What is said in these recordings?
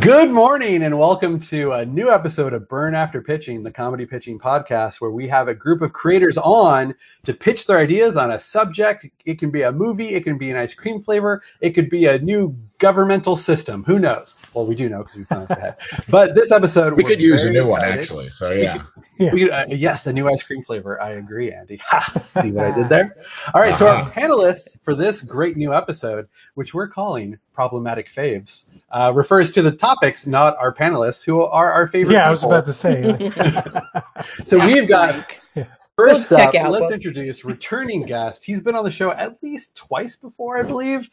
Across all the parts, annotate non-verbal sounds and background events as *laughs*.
Good morning and welcome to a new episode of Burn After Pitching, the comedy pitching podcast, where we have a group of creators on to pitch their ideas on a subject. It can be a movie, it can be an ice cream flavor, it could be a new governmental system. Who knows? Well, we do know because we've done it ahead. But this episode, We could use a very new one actually. So yeah. We could, uh, yes, a new ice cream flavor. I agree, Andy. *laughs* See what I did there? All right, so our Uh-huh. panelists for this great new episode, which we're calling Problematic Faves, uh, refers to the topics, not our panelists, who are our favorite Yeah, I was about to say. *laughs* So we've got, Yeah. first We'll up, out let's what- introduce returning guest. He's been on the show at least twice before, I believe.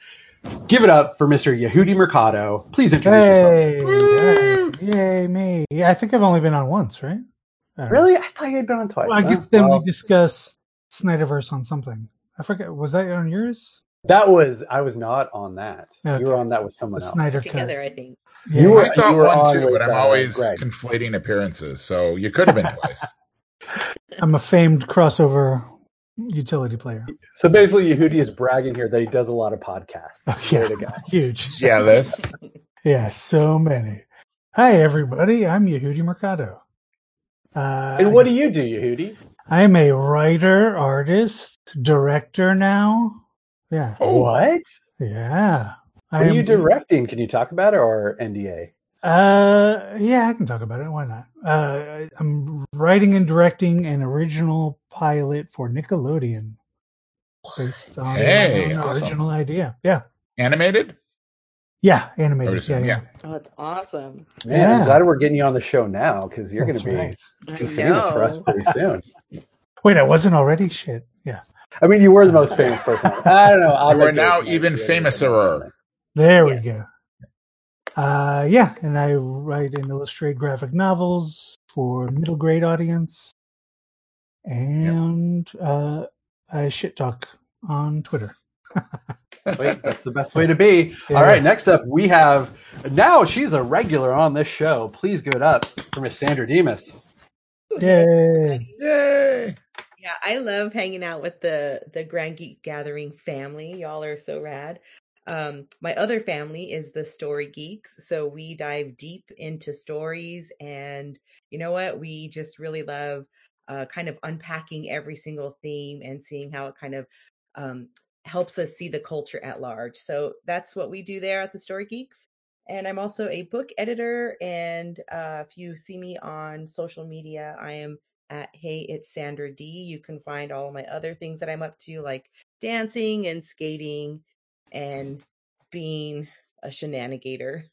Give it up for Mr. Yehudi Mercado. Please introduce Hey, yourself. hey, yay me! Yeah, I think I've only been on once, right? I don't know. Really? I thought you had been on twice. Well, I huh? guess then Well, we discussed Snyderverse on something. I forget. Was that on yours? that was, I was not on that. Okay. You were on that with The someone else. Snyder together, cut. I think. Yeah. You were- I thought you were one on too, but I'm uh, always Greg. conflating appearances. So you could have been twice. *laughs* I'm a famed crossover utility player. So basically, Yehudi is bragging here that he does a lot of podcasts. Oh, Way yeah. to go. *laughs* Huge. Jealous. *laughs* Yeah, so many. Hi, everybody. I'm Yehudi Mercado. Uh, And what do you do, Yehudi? I'm a writer, artist, director now. Yeah. Oh. What? Yeah. What I are you am- directing? Can you talk about it or NDA? Uh, yeah, I can talk about it. Why not? Uh, I'm writing and directing an original pilot for Nickelodeon, based on Hey, an awesome. original idea. Yeah, Animated? yeah, animated. Notice Yeah, it, yeah. Oh, it's awesome. Man, Yeah. I'm glad we're getting you on the show now because you're going to be right. Too famous for us pretty soon. Wait, I wasn't already. Shit. Yeah. I mean, you were the most famous person. I don't know. I'll You are now even yeah, famouser. There we Yes. go. Uh, yeah, and I write and illustrate graphic novels for middle grade audience, and uh, I shit talk on Twitter. *laughs* Wait, that's the best way to be. Yeah. All right, next up we have now she's a regular on this show. Please give it up for Miss Sandra Demas. Yay! Yay. Yeah, I love hanging out with the the Grand Geek Gathering family. Y'all are so rad. Um, my other family is the Story Geeks, so we dive deep into stories, and you know what? We just really love uh, kind of unpacking every single theme and seeing how it kind of um, helps us see the culture at large. So that's what we do there at the Story Geeks. And I'm also a book editor. And uh, if you see me on social media, I am at Hey It's Sandra D. You can find all my other things that I'm up to, like dancing and skating and being a shenanigator.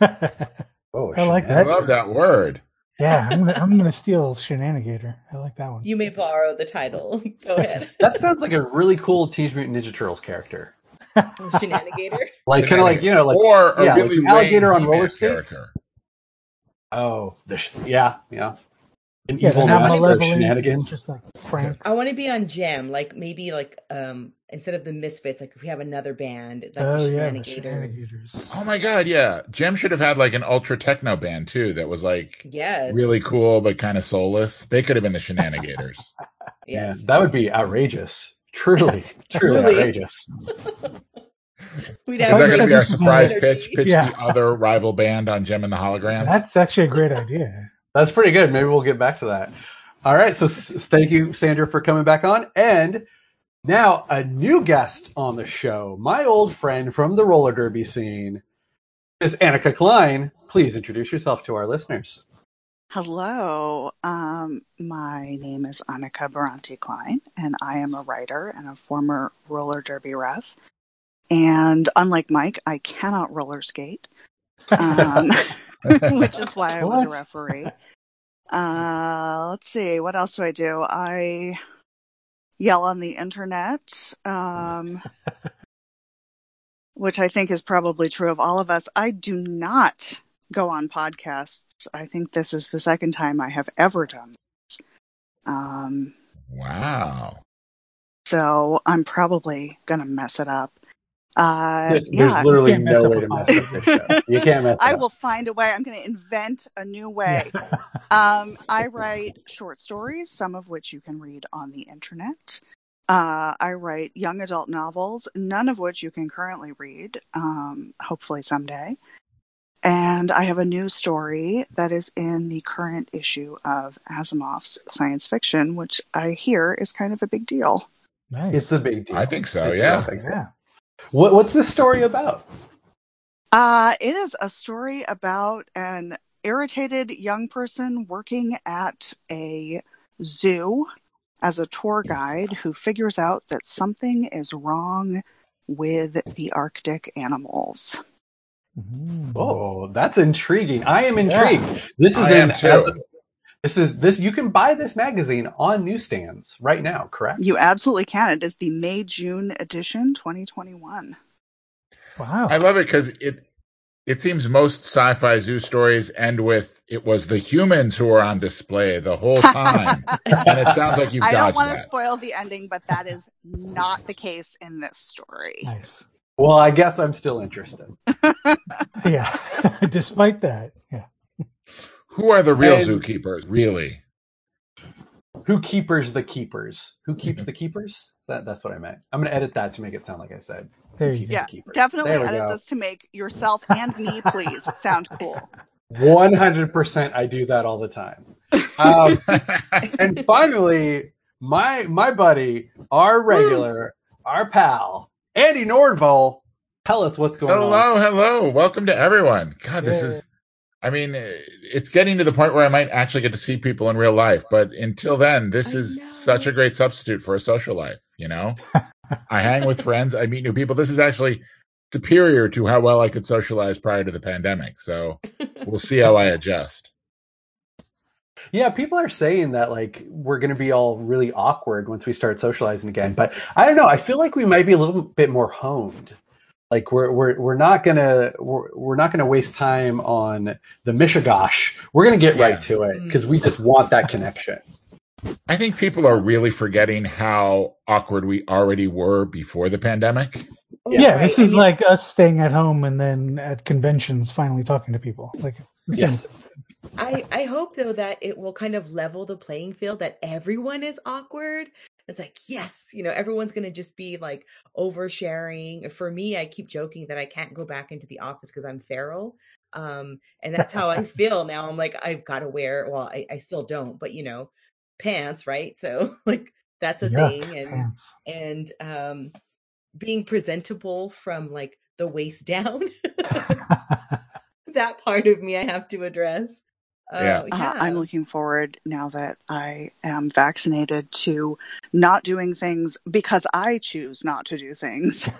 *laughs* Oh, I like I that. love that word. Yeah, I'm gonna, I'm gonna steal Shenanigator. I like that one. You may borrow the title. *laughs* Go ahead. *laughs* That sounds like a really cool Teenage Mutant Ninja Turtles character. *laughs* Shenanigator. Like kind of like you know, like or yeah, like really an alligator on roller skates? character. oh, the sh- yeah, yeah, an yeah, evil they're master of malevolent. shenanigans. Just like pranks. I want to be on Jem, like maybe like um instead of the Misfits, like if we have another band, like oh the yeah, Shenanigators. Shenanigators. Oh my god, yeah. Jem should have had like an ultra techno band too that was like Yes. really cool but kind of soulless. They could have been the Shenanigators. *laughs* Yeah, that would be outrageous. Truly, *laughs* truly Truly. outrageous. *laughs* We'd Is have that going to be our surprise pitch? Pitch Yeah. the other rival band on Jem and the Holograms? That's actually a great idea. That's pretty good. Maybe we'll get back to that. All right. So s- thank you, Sandra, for coming back on. And now a new guest on the show, my old friend from the roller derby scene, is Annika Klein. Please introduce yourself to our listeners. Hello, um, my name is Annika Barranti Klein, and I am a writer and a former roller derby ref. And unlike Mike, I cannot roller skate, *laughs* um, *laughs* *laughs* which is why I was a referee. Uh, let's see, what else do I do? I yell on the internet, um, *laughs* which I think is probably true of all of us. I do not go on podcasts. I think this is the second time I have ever done this. Um, wow. so I'm probably going to mess it up. Uh, There's, yeah, there's literally no way to mess up this show. You can't mess. *laughs* I up. will find a way. I'm going to invent a new way. Um, I write short stories, some of which you can read on the internet. Uh, I write young adult novels, none of which you can currently read, um, hopefully someday. And I have a new story that is in the current issue of Asimov's science fiction, which I hear is kind of a big deal. Nice. It's a big deal. I think so, It's yeah. nothing. yeah. What, what's this story about? Uh, it is a story about an irritated young person working at a zoo as a tour guide who figures out that something is wrong with the Arctic animals. Mhm. Oh, that's intriguing. I am Yeah. intrigued. This is I in am too. as- this is this you can buy this magazine on newsstands right now, correct? You absolutely can. It is the May June edition 2021. Wow. I love it because it it seems most sci-fi zoo stories end with it was the humans who were on display the whole time, *laughs* and it sounds like you've I don't want to spoil the ending, but that is not the case in this story. nice. Well, I guess I'm still interested. *laughs* Yeah. *laughs* Despite that. Yeah. Who are the real And- zookeepers? Really? Who keepers the keepers? Who keeps the keepers? That, that's what I meant. I'm going to edit that to make it sound like I said. There you keeps go. Yeah. Definitely There edit go. this to make yourself and me, please, sound cool. 100% I do that all the time. Um, *laughs* and finally, my my buddy, our regular, our pal, Andy Nordvall, tell us what's going on. hello, hello. Welcome to everyone. God, this Yeah. is I mean, eh, it's getting to the point where I might actually get to see people in real life, but until then, this I is know. such a great substitute for a social life, you know? *laughs* I hang with friends, I meet new people. This is actually superior to how well I could socialize prior to the pandemic. So we'll see how I *laughs* adjust. Yeah, people are saying that like we're going to be all really awkward once we start socializing again. But I don't know. I feel like we might be a little bit more honed. Like we're we're we're not gonna we're, we're not gonna waste time on the mishigosh. We're gonna get Yeah. right to it because we just want that connection. I think people are really forgetting how awkward we already were before the pandemic. Yeah, Right, this I is mean, like us staying at home and then at conventions finally talking to people. Like, the same Yes. thing. I, I hope though that it will kind of level the playing field that everyone is awkward. It's like, yes, you know, everyone's gonna just be like oversharing. For me, I keep joking that I can't go back into the office because I'm feral. Um, and that's how I *laughs* feel now. I'm like, I've got to wear, well, I, I still don't, but you know, pants, right? *laughs* So like that's a thing. And pants. and um being presentable from like the waist down. *laughs* that part of me I have to address. Uh, Yeah. Uh, I'm looking forward now that I am vaccinated to not doing things because I choose not to do things. *laughs*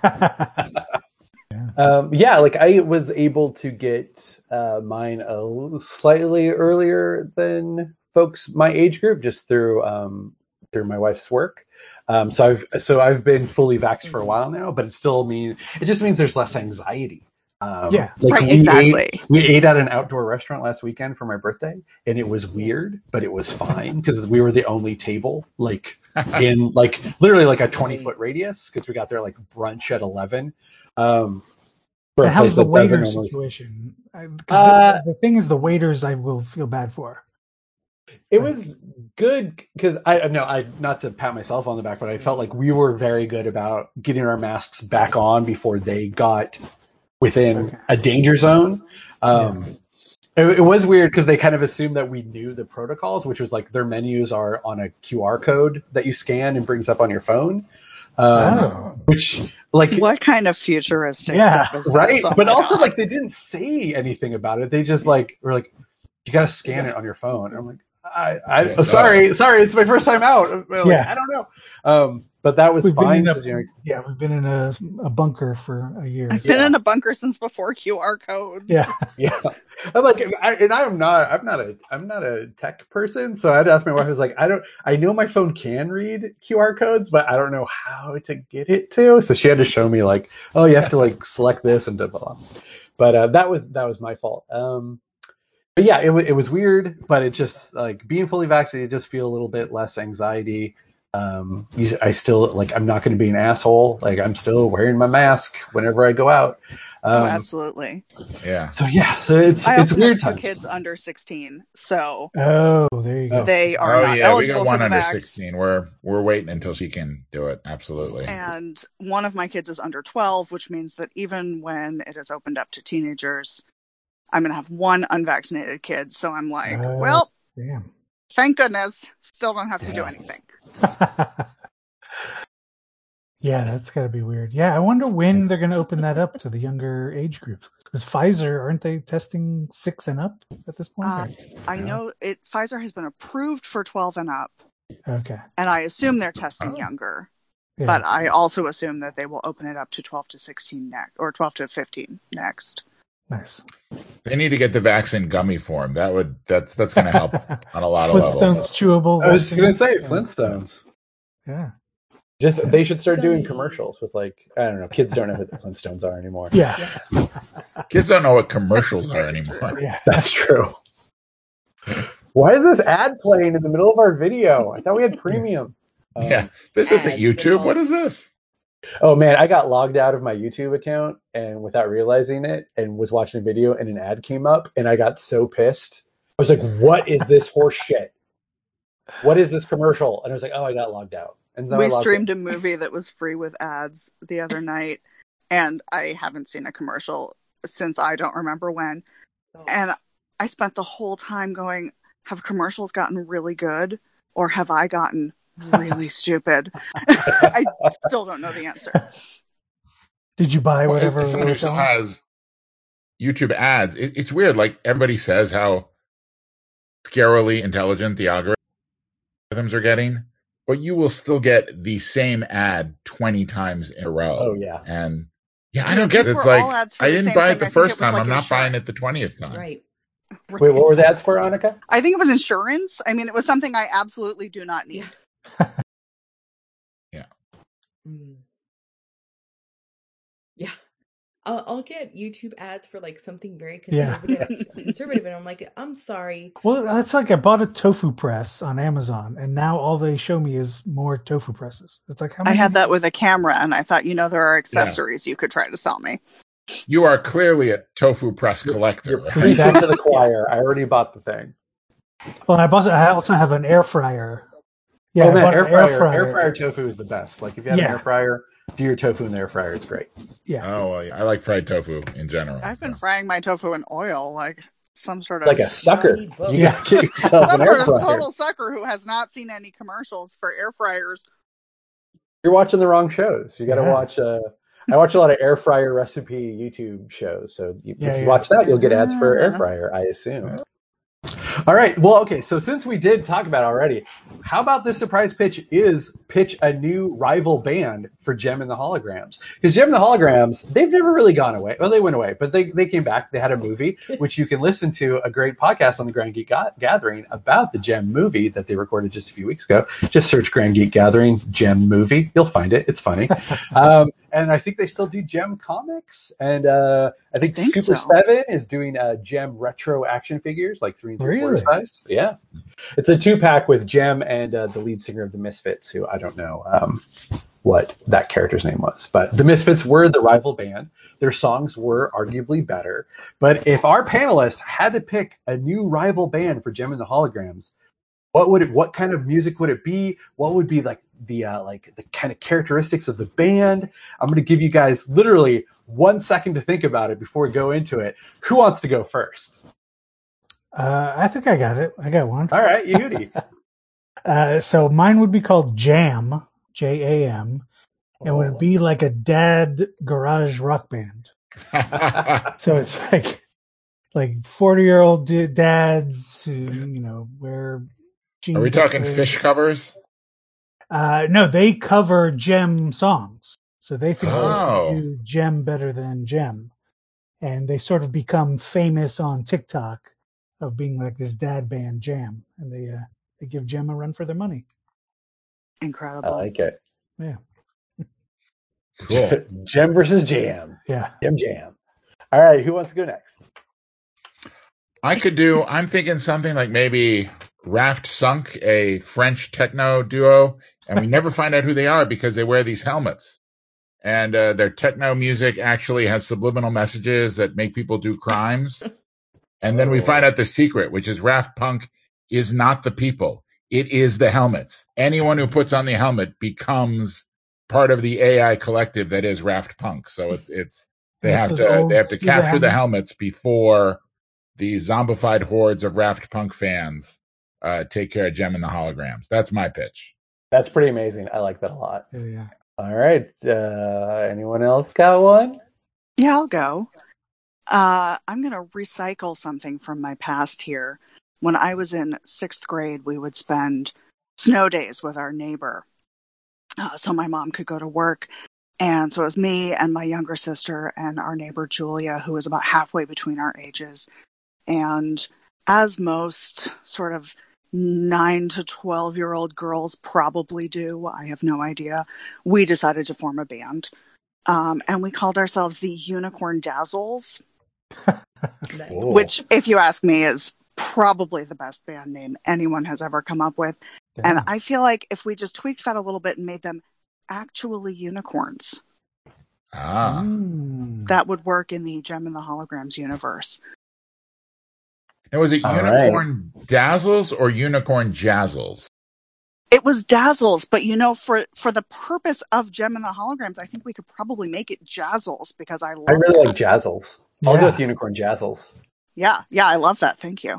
Um, yeah, like I was able to get uh, mine a l- slightly earlier than folks my age group, just through um, through my wife's work. Um, so I've so I've been fully vaxxed for a while now, but it still means it just means there's less anxiety. Um, Yeah. like right, we ate- exactly. we ate at an outdoor restaurant last weekend for my birthday, and it was weird, but it was fine because we were the only table like *laughs* in like literally like a 20 foot radius because we got there like brunch at 11 um for a how's the that waiter normally- situation? I- 'cause Uh, the, the thing is, the waiters I will feel bad for. it was good because i no i not to pat myself on the back but i felt like we were very good about getting our masks back on before they got within Okay. a danger zone um it, it was weird because they kind of assumed that we knew the protocols which was like their menus are on a qr code that you scan and brings up on your phone um, Oh. which like What kind of futuristic Yeah, stuff is right this? Oh but also God. like they didn't say anything about it they just like were like you gotta scan it on your phone and i'm like i i Yeah, oh, sorry sorry it's my first time out Like, Yeah. i don't know um but that was We've fine in a, 'cause, yeah, we've been in a, a bunker for a year. I've been yeah. in a bunker since before QR codes. Yeah, *laughs* yeah i'm like I, and i'm not i'm not a i'm not a tech person so i'd ask my wife I was like i don't i know my phone can read qr codes but i don't know how to get it to so she had to show me like oh you have to like select this and blah blah blah but uh, that was that was my fault um but yeah it, wa it was weird but it just like being fully vaccinated just feel a little bit less anxiety um you, i still like i'm not going to be an asshole like i'm still wearing my mask whenever i go out oh, Um, absolutely. Yeah. so yeah, so it's I it's also weird have two times. kids under 16, so Oh, there you go. Oh. they are Oh not yeah, we got one for under vax. sixteen. We're we're waiting until she can do it. Absolutely. And one of my kids is under 12, which means that even when it is opened up to teenagers, I'm going to have one unvaccinated kid. So I'm like, Oh. well, Damn. thank goodness, still don't have to do anything. *laughs* yeah, that's got to be weird. Yeah, I wonder when they're going to open that up to the younger age groups. Because Pfizer, aren't they testing six and up at this point? Uh, I know it. Pfizer has been approved for 12 and up, Okay. and I assume they're testing Oh. younger. Yeah. But I also assume that they will open it up to 12 to 16 next, or 12 to 15 next. Nice. They need to get the vaccine gummy form. That would that's that's going to help on a lot of levels. Flintstones chewable. I was vaccine. gonna say Flintstones. Yeah. Just they should start doing commercials with like I don't know. Kids don't know who the Flintstones are anymore. Yeah. *laughs* Kids don't know what commercials are anymore. Yeah. *laughs* That's true. Why is this ad playing in the middle of our video? I thought we had premium. Um, Yeah. This isn't YouTube. What is this? Oh man, I got logged out of my YouTube account and without realizing it, and was watching a video, and an ad came up, and I got so pissed. I was like, "What is this horse shit? What is this commercial?" And I was like, "Oh, I got logged out." And then we logged streamed in. a movie that was free with ads the other night, and I haven't seen a commercial since I don't remember when. Oh. And I spent the whole time going, have commercials gotten really good or have I gotten really *laughs* stupid? *laughs* I still don't know the answer. Did you buy whatever? as someone who still has YouTube ads, it, it's weird. Like everybody says how scarily intelligent the algorithms are getting, but you will still get the same ad twenty times in a row. Oh yeah, And yeah, I don't get it. It's like all ads for I didn't buy thing. it the I first it time. like I'm not buying it the twentieth time. Right. wait, what were the ads for, Annika? I think it was insurance. I mean, it was something I absolutely do not need. *laughs* Mm. Yeah. I'll, I'll get YouTube ads for like something very Yeah. conservative, *laughs* conservative, and I'm like, I'm sorry. Well, that's like I bought a tofu press on Amazon, and now all they show me is more tofu presses. It's like how I many? had that with a camera, and I thought, you know, there are accessories you could try to sell me. You are clearly a tofu press collector. You're right? preaching *laughs* to the choir. I already bought the thing. Well, I bought. I also have an air fryer. Yeah, oh I man, bought air an fryer, air fryer tofu is the best. Like if you have Yeah. an air fryer, do your tofu in the air fryer. It's great. Yeah, Oh, well, yeah, I like fried tofu in general. I've been frying my tofu in oil, like some sort of Like a sucker. need *laughs* both. You Yeah. gotta get yourself some sort of total sucker who has not seen any commercials for air fryers. You're watching the wrong shows. You got to Yeah. watch. Uh, I watch a lot of air fryer recipe YouTube shows. So you, Yeah, if you watch that, you'll get ads for air fryer. I assume. All right. Well, okay. So since we did talk about it already, how about this surprise pitch is pitch a new rival band for Jem and the Holograms? Because Jem and the Holograms, they've never really gone away. Well, they went away, but they, they came back. They had a movie, *laughs* which you can listen to a great podcast on the Grand Geek Ga- Gathering about the Jem movie that they recorded just a few weeks ago. Just search Grand Geek Gathering Jem movie. You'll find it. It's funny. *laughs* um, and I think they still do Jem comics. And uh, I think, I think Super so. Seven is doing uh, Jem retro action figures, like three and three quarter size. Yeah, it's a two pack with Jem and uh, the lead singer of the Misfits, who I don't know um, what that character's name was, but the Misfits were the rival band. Their songs were arguably better. But if our panelists had to pick a new rival band for Jem and the Holograms, what would it? What kind of music would it be? What would be like the uh, like the kind of characteristics of the band? I'm going to give you guys literally one second to think about it before we go into it. Who wants to go first? uh, I think I got it. I got one. All right, Yehudi. *laughs* Uh, so mine would be called Jam, J A M, and Oh. would be like a dad garage rock band. *laughs* So it's like like forty year old dads who you know wear. Jeans Are we talking fish covers? Uh, no, they cover Jem songs, so they think Oh. they do Jem better than Jem, and they sort of become famous on TikTok of being like this dad band Jam, and they uh, they give Jem a run for their money. Incredible. I like it. Yeah, Cool. *laughs* Jem versus Jam. yeah. Jam Jam. All right, who wants to go next? I could do. I'm thinking something like maybe Raft Punk, a French techno duo, and we never find out who they are because they wear these helmets. and uh, their techno music actually has subliminal messages that make people do crimes. and then we find out the secret, which is Raft Punk is not the people. It is the helmets. Anyone who puts on the helmet becomes part of the AI collective that is Raft Punk. So it's it's they This have to they have to capture the helmets. helmets before the zombified hordes of Raft Punk fans uh, take care of Jem and the holograms. That's my pitch. That's pretty amazing. I like that a lot. Yeah, yeah. All right. Uh, anyone else got one? Yeah, I'll go. Uh, I'm going to recycle something from my past here. When I was in sixth grade, we would spend snow days with our neighbor. Uh, so my mom could go to work. And so it was me and my younger sister and our neighbor Julia, who was about halfway between our ages. And as most sort of nine to 12 year old girls probably do, I have no idea, we decided to form a band. Um, and we called ourselves the Unicorn Dazzles, *laughs* which, if you ask me, is probably the best band name anyone has ever come up with. And I feel like if we just tweaked that a little bit and made them actually unicorns, Ah, Mm. that would work in the Jem and the Holograms universe. And was it All Unicorn Dazzles or Unicorn Jazzles? It was Dazzles, but you know, for for the purpose of Jem and the Holograms, I think we could probably make it Jazzles because I love I really that. like Jazzles. I'll go with Unicorn Jazzles. Yeah, yeah, I love that. Thank you.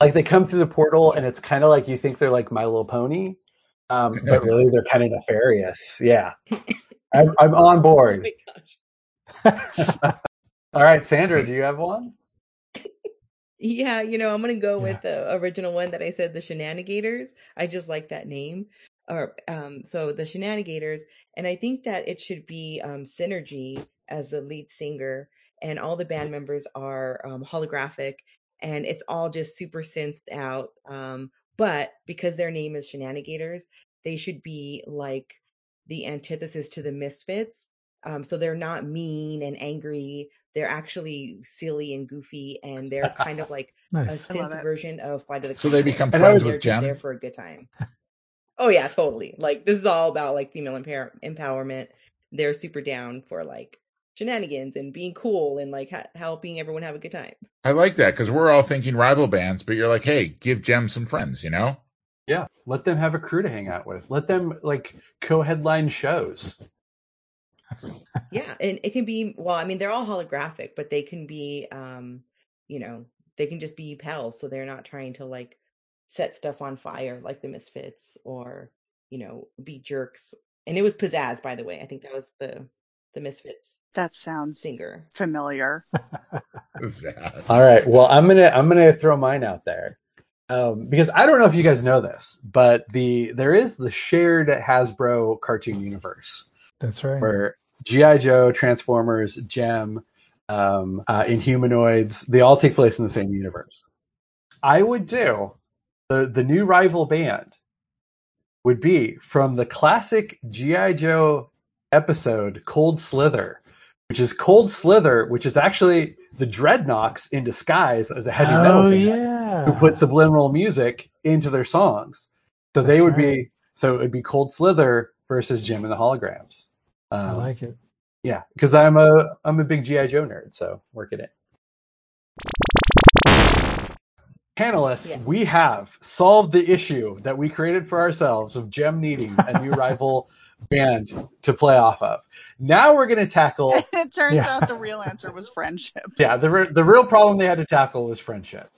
Like they come through the portal, and it's kind of like you think they're like My Little Pony, um, but *laughs* really they're kind of nefarious. Yeah, I'm, I'm on *laughs* Oh board. my gosh. *laughs* All right, Sandra, do you have one? Yeah, you know, I'm gonna go Yeah. with the original one that I said, the Shenanigators. I just like that name. Or um, so the Shenanigators, and I think that it should be um, Synergy as the lead singer, and all the band members are um, holographic, and it's all just super synthed out. Um, but because their name is Shenanigators, they should be like the antithesis to the Misfits. Um, so they're not mean and angry. They're actually silly and goofy, and they're kind of *laughs* like a Nice. I love synth version of Flight of the So they become friends would- They're with just Jem. there for a good time. Oh yeah, totally. Like this is all about like female empower- empowerment. They're super down for like shenanigans and being cool and like ha- helping everyone have a good time. I like that because we're all thinking rival bands, but you're like, hey, give Jem some friends, you know? Yeah, let them have a crew to hang out with. Let them like co-headline shows. Yeah, and it can be well. I mean, they're all holographic, but they can be, um, you know, they can just be pals. So they're not trying to like set stuff on fire like the Misfits or you know be jerks. And it was Pizzazz, by the way. I think that was the the Misfits That sounds singer. familiar. *laughs* All right. Well, I'm gonna I'm gonna throw mine out there um, because I don't know if you guys know this, but the there is the shared Hasbro cartoon universe That's right. where GI Joe, Transformers, Jem, um, uh, Inhumanoids they all take place in the same universe. I would do the the new rival band would be from the classic GI Joe episode Cold Slither, which is Cold Slither, which is actually the Dreadnoks in disguise as a heavy metal oh band yeah. who put subliminal music into their songs. So they would right. be so it would be Cold Slither versus Jim and the Holograms. Um, I like it. yeah, because I'm a I'm a big GI Joe nerd, so work at it in. Panelists, Yeah. we have solved the issue that we created for ourselves of Jem needing a new *laughs* rival band to play off of. Now we're going to tackle *laughs* it turns Yeah. out the real answer was friendship. *laughs* yeah, the re- the real problem they had to tackle was friendship.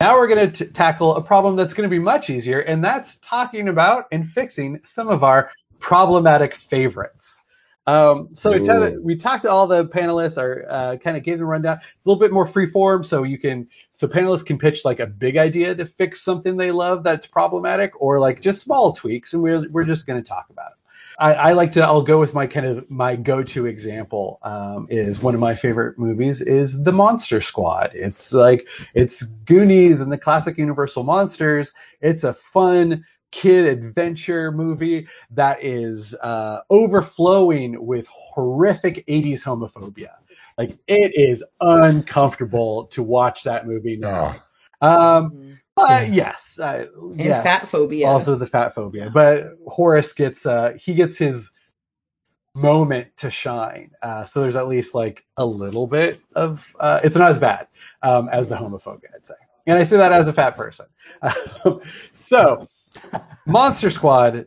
Now we're going to tackle a problem that's going to be much easier, and that's talking about and fixing some of our problematic favorites. Um, so we, we talked to all the panelists, or uh, kind of gave them a rundown, a little bit more free form, so you can so panelists can pitch like a big idea to fix something they love that's problematic, or like just small tweaks, and we're we're just going to talk about it. I, I like to. I'll go with my kind of my go-to example. Um, is one of my favorite movies is The Monster Squad. It's like it's Goonies and the classic Universal monsters. It's a fun kid adventure movie that is uh, overflowing with horrific 80s homophobia. Like it is uncomfortable to watch that movie now. Um, Mhm. but Yeah. yes, uh, And yes. fat phobia. Also the fat phobia. But Horace gets uh he gets his moment to shine. Uh, so there's at least like a little bit of uh, it's not as bad um, as the homophobia, I'd say. And I say that as a fat person. *laughs* so, Monster Squad,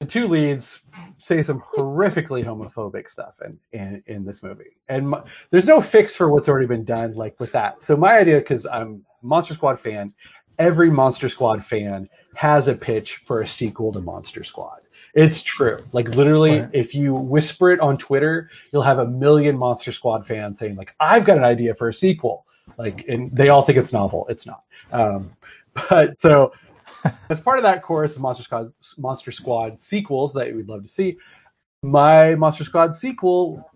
the two leads say some horrifically homophobic stuff in, in, in this movie. And my, there's no fix for what's already been done, like with that. So, my idea, because I'm Monster Squad fan, every Monster Squad fan has a pitch for a sequel to Monster Squad. It's true. Like literally, right. if you whisper it on Twitter, you'll have a million Monster Squad fans saying like, "I've got an idea for a sequel." Like, and they all think it's novel. It's not. Um, *laughs* but so, as part of that chorus of Monster Squad, Monster Squad sequels that we'd love to see, my Monster Squad sequel,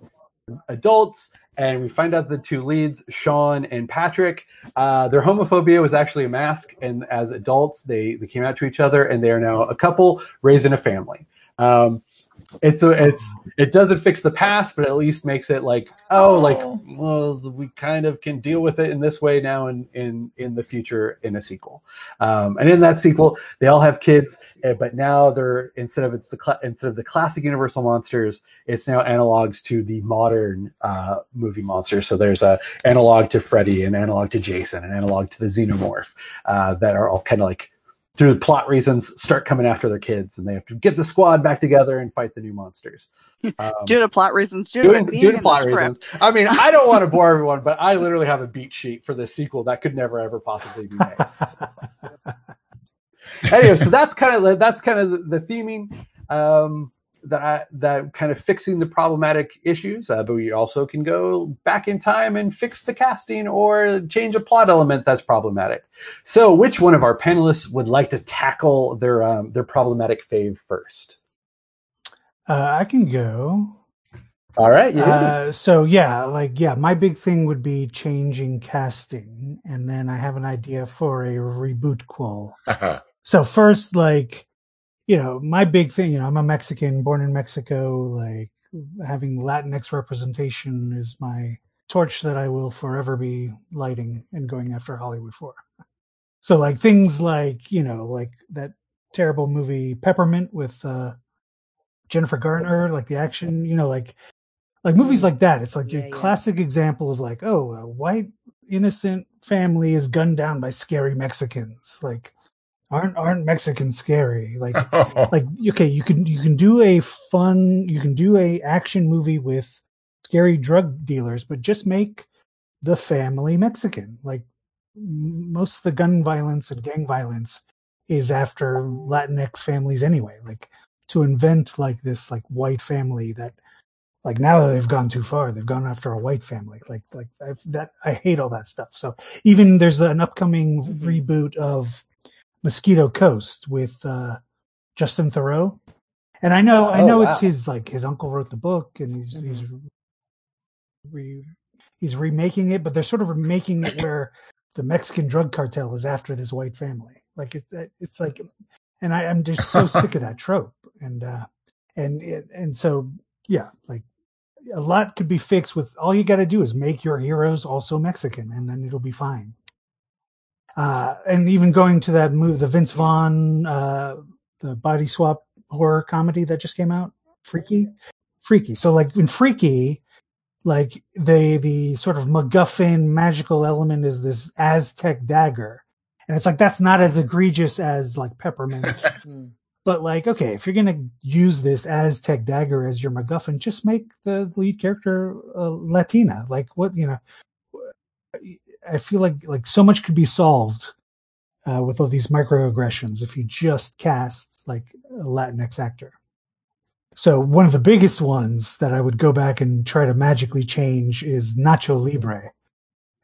adults, and we find out the two leads, Sean and Patrick, uh, their homophobia was actually a mask, and as adults, they they came out to each other, and they are now a couple raising a family. Um, it's a, it's it doesn't fix the past, but at least makes it like oh, like well, we kind of can deal with it in this way now in in in the future in a sequel. Um, and in that sequel, they all have kids, eh, but now they're instead of it's the cl- instead of the classic Universal monsters, it's now analogs to the modern uh, movie monsters. So there's a analog to Freddy, an analog to Jason, an analog to the Xenomorph uh, that are all kind of like through plot reasons, start coming after their kids, and they have to get the squad back together and fight the new monsters. *laughs* Um, due to plot reasons, due, due, due to plot reasons. I mean, I don't want to *laughs* bore everyone, but I literally have a beat sheet for the sequel that could never ever possibly be made. *laughs* anyway, so that's kind of that's kind of the, the theming. Um, that that kind of fixing the problematic issues, uh, but we also can go back in time and fix the casting or change a plot element that's problematic. So, which one of our panelists would like to tackle their um, their problematic fave first? Uh, I can go. All right. Yeah. Uh, so yeah, like yeah, my big thing would be changing casting, and then I have an idea for a reboot qual. *laughs* so first, like you know, my big thing, you know, I'm a Mexican, born in Mexico, like having Latinx representation is my torch that I will forever be lighting and going after Hollywood for. So like things like, you know, like that terrible movie Peppermint with uh Jennifer Garner, like the action, you know, like like movies like that. It's like yeah, a classic example of like, oh, a white innocent family is gunned down by scary Mexicans. Like aren't aren't Mexicans scary? Like *laughs* oh. like okay, you can you can do a fun you can do a action movie with scary drug dealers, but just make the family Mexican. Like most of the gun violence and gang violence is after Latinx families anyway. Like to invent like this like white family that like now they've gone too far. They've gone after a white family. Like like I've, that I hate all that stuff. So even there's an upcoming reboot of Mosquito Coast with uh, Justin Theroux. And I know, I oh, know wow. it's his like his uncle wrote the book, and he's mm-hmm. he's re, he's remaking it, but they're sort of making it where the Mexican drug cartel is after this white family. Like it's it's like, and I, I'm just so sick of that *laughs* trope. And uh, and it, and so yeah, like a lot could be fixed with all you got to do is make your heroes also Mexican, and then it'll be fine. Uh, and even going to that movie, the Vince Vaughn, uh, the body swap horror comedy that just came out, Freaky, Freaky. So like in Freaky, like the the sort of MacGuffin magical element is this Aztec dagger, and it's like that's not as egregious as like Peppermint. *laughs* Hmm. but like, okay, if you're gonna use this Aztec dagger as your MacGuffin, just make the lead character uh, Latina. Like, what you know, I feel like like so much could be solved uh, with all these microaggressions if you just cast like a Latinx actor. So one of the biggest ones that I would go back and try to magically change is Nacho Libre.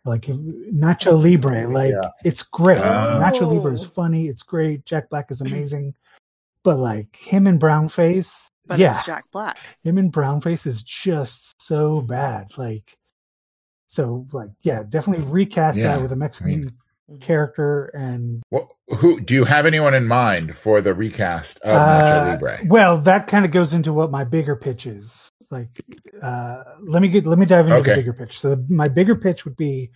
Like Nacho Libre, like yeah. it's great. Oh. Nacho Libre is funny. It's great. Jack Black is *clears throat* amazing. But like him and Brownface, but yeah, Jack Black. Him and Brownface is just so bad. Like so, like, yeah, definitely recast yeah, that with a Mexican I mean, mm-hmm. character. And well, who do you have anyone in mind for the recast of uh, Nacho Libre? Well, that kind of goes into what my bigger pitch is. Like, uh, let me get let me dive into okay. the bigger pitch. So, the, my bigger pitch would be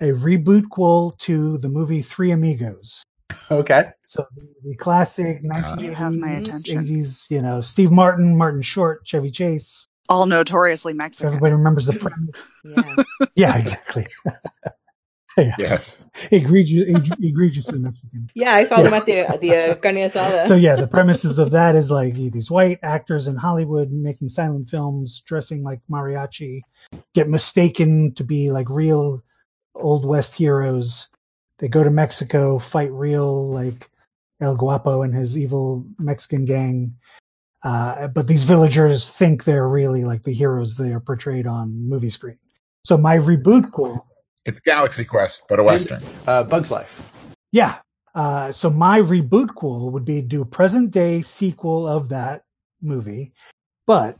a reboot qual to the movie Three Amigos. Okay. So the classic 1980s, uh, 80s, you know, Steve Martin, Martin Short, Chevy Chase, All notoriously Mexican. Everybody remembers the premise. Yeah. yeah, exactly. *laughs* yeah. Yes. Egregious, egregiously Mexican. Yeah, I saw Yeah. them at the the uh, carne asada. So yeah, the premises of that is like these white actors in Hollywood making silent films, dressing like mariachi, get mistaken to be like real old west heroes. They go to Mexico, fight real like El Guapo and his evil Mexican gang. Uh, but these villagers think they're really like the heroes they are portrayed on movie screen. So my reboot cool It's Galaxy Quest, but a Western. Uh, Bugs Life. Yeah. Uh, so my reboot cool would be do present day sequel of that movie, but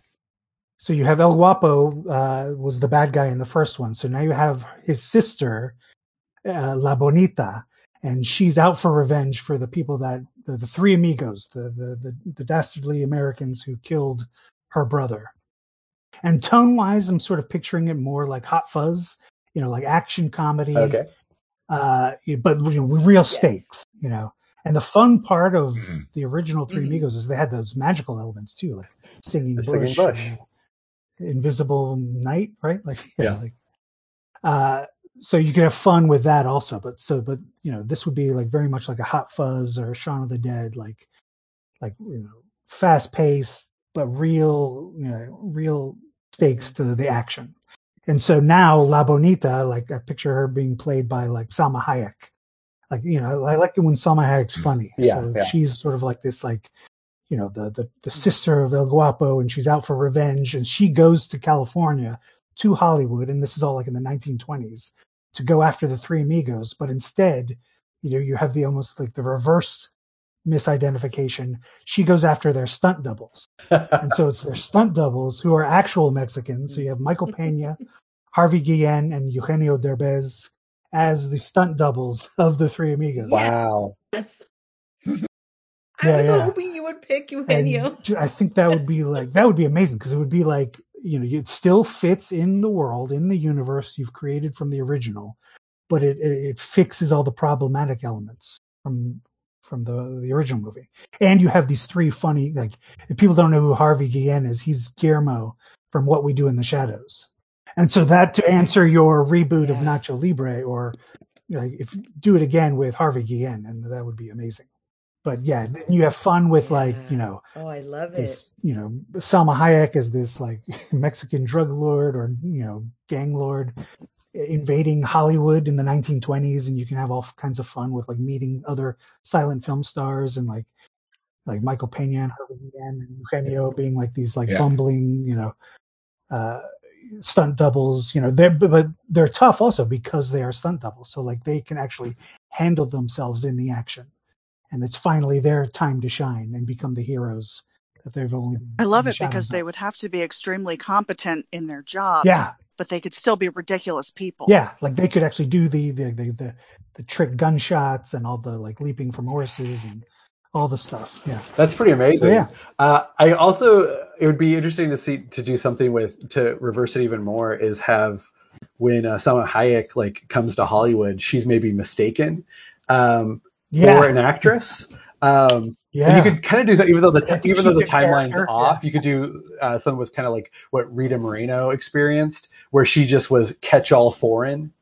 so you have El Guapo uh, was the bad guy in the first one. So now you have his sister, uh, La Bonita, and she's out for revenge for the people that the, the three amigos, the, the the the dastardly Americans who killed her brother. And tone wise, I'm sort of picturing it more like Hot Fuzz, you know, like action comedy Okay. uh, but you know, with real stakes, you know. And the fun part of Mhm. the original 3 Mhm. Amigos is they had those magical elements too, like singing The bush, singing bush. invisible night, right? *laughs* Like, yeah, Yeah. like, uh, so you could have fun with that also. But so, but you know, this would be like very much like a Hot Fuzz or Shaun of the Dead, like, like you know, fast paced but real, you know, real stakes to the action. And so now La Bonita, like I picture her being played by like Salma Hayek. Like, you know, I like it when Salma Hayek's mm. funny. Yeah, so yeah. she's sort of like this, like, you know, the, the, the sister of El Guapo and she's out for revenge and she goes to California to Hollywood. And this is all like in the 1920s to go after the three amigos. But instead, you know, you have the almost like the reverse misidentification. She goes after their stunt doubles and so it's their stunt doubles who are actual Mexicans. So you have Michael Pena, Harvey Guillen, and Eugenio Derbez as the stunt doubles of the Three Amigos. wow. Yes. I Yeah, was yeah. hoping you would pick Eugenio. ju- I think that would be like that would be amazing because it would be like you know it still fits in the world in the universe you've created from the original, but it it, fixes all the problematic elements from from the the original movie. And you have these three funny like if people don't know who Harvey Guillen is, he's Guillermo from What We Do in the Shadows. And so that to answer your reboot of Nacho Libre or you know, if do it again with Harvey Guillen and that would be amazing. But yeah, then you have fun with like, you know, Oh, I love it. you know, Salma Hayek is this like *laughs* Mexican drug lord or, you know, gang lord invading Hollywood in the 1920s. And you can have all kinds of fun with like meeting other silent film stars and like, like Michael Pena and Harvey Guillen and Eugenio being like these like Yeah. bumbling, you know, uh, stunt doubles, you know, they're, but- but they're tough also because they are stunt doubles. So like they can actually handle themselves in the action. And it's finally their time to shine and become the heroes that they've only. I love it because they of. would have to be extremely competent in their jobs. Yeah, But they could still be ridiculous people. yeah, like they could actually do the the the the, the trick gunshots and all the like leaping from horses and all the stuff. Yeah, That's pretty amazing. so yeah, Uh, I also it would be interesting to see to do something with to reverse it even more is have when uh, Salma Hayek like comes to Hollywood, she's maybe mistaken um, yeah, for an actress. Um, yeah. You could kind of do that, even though the even though the timeline's character, off. You could do uh, something with kind of like what Rita Moreno experienced, where she just was catch-all foreign,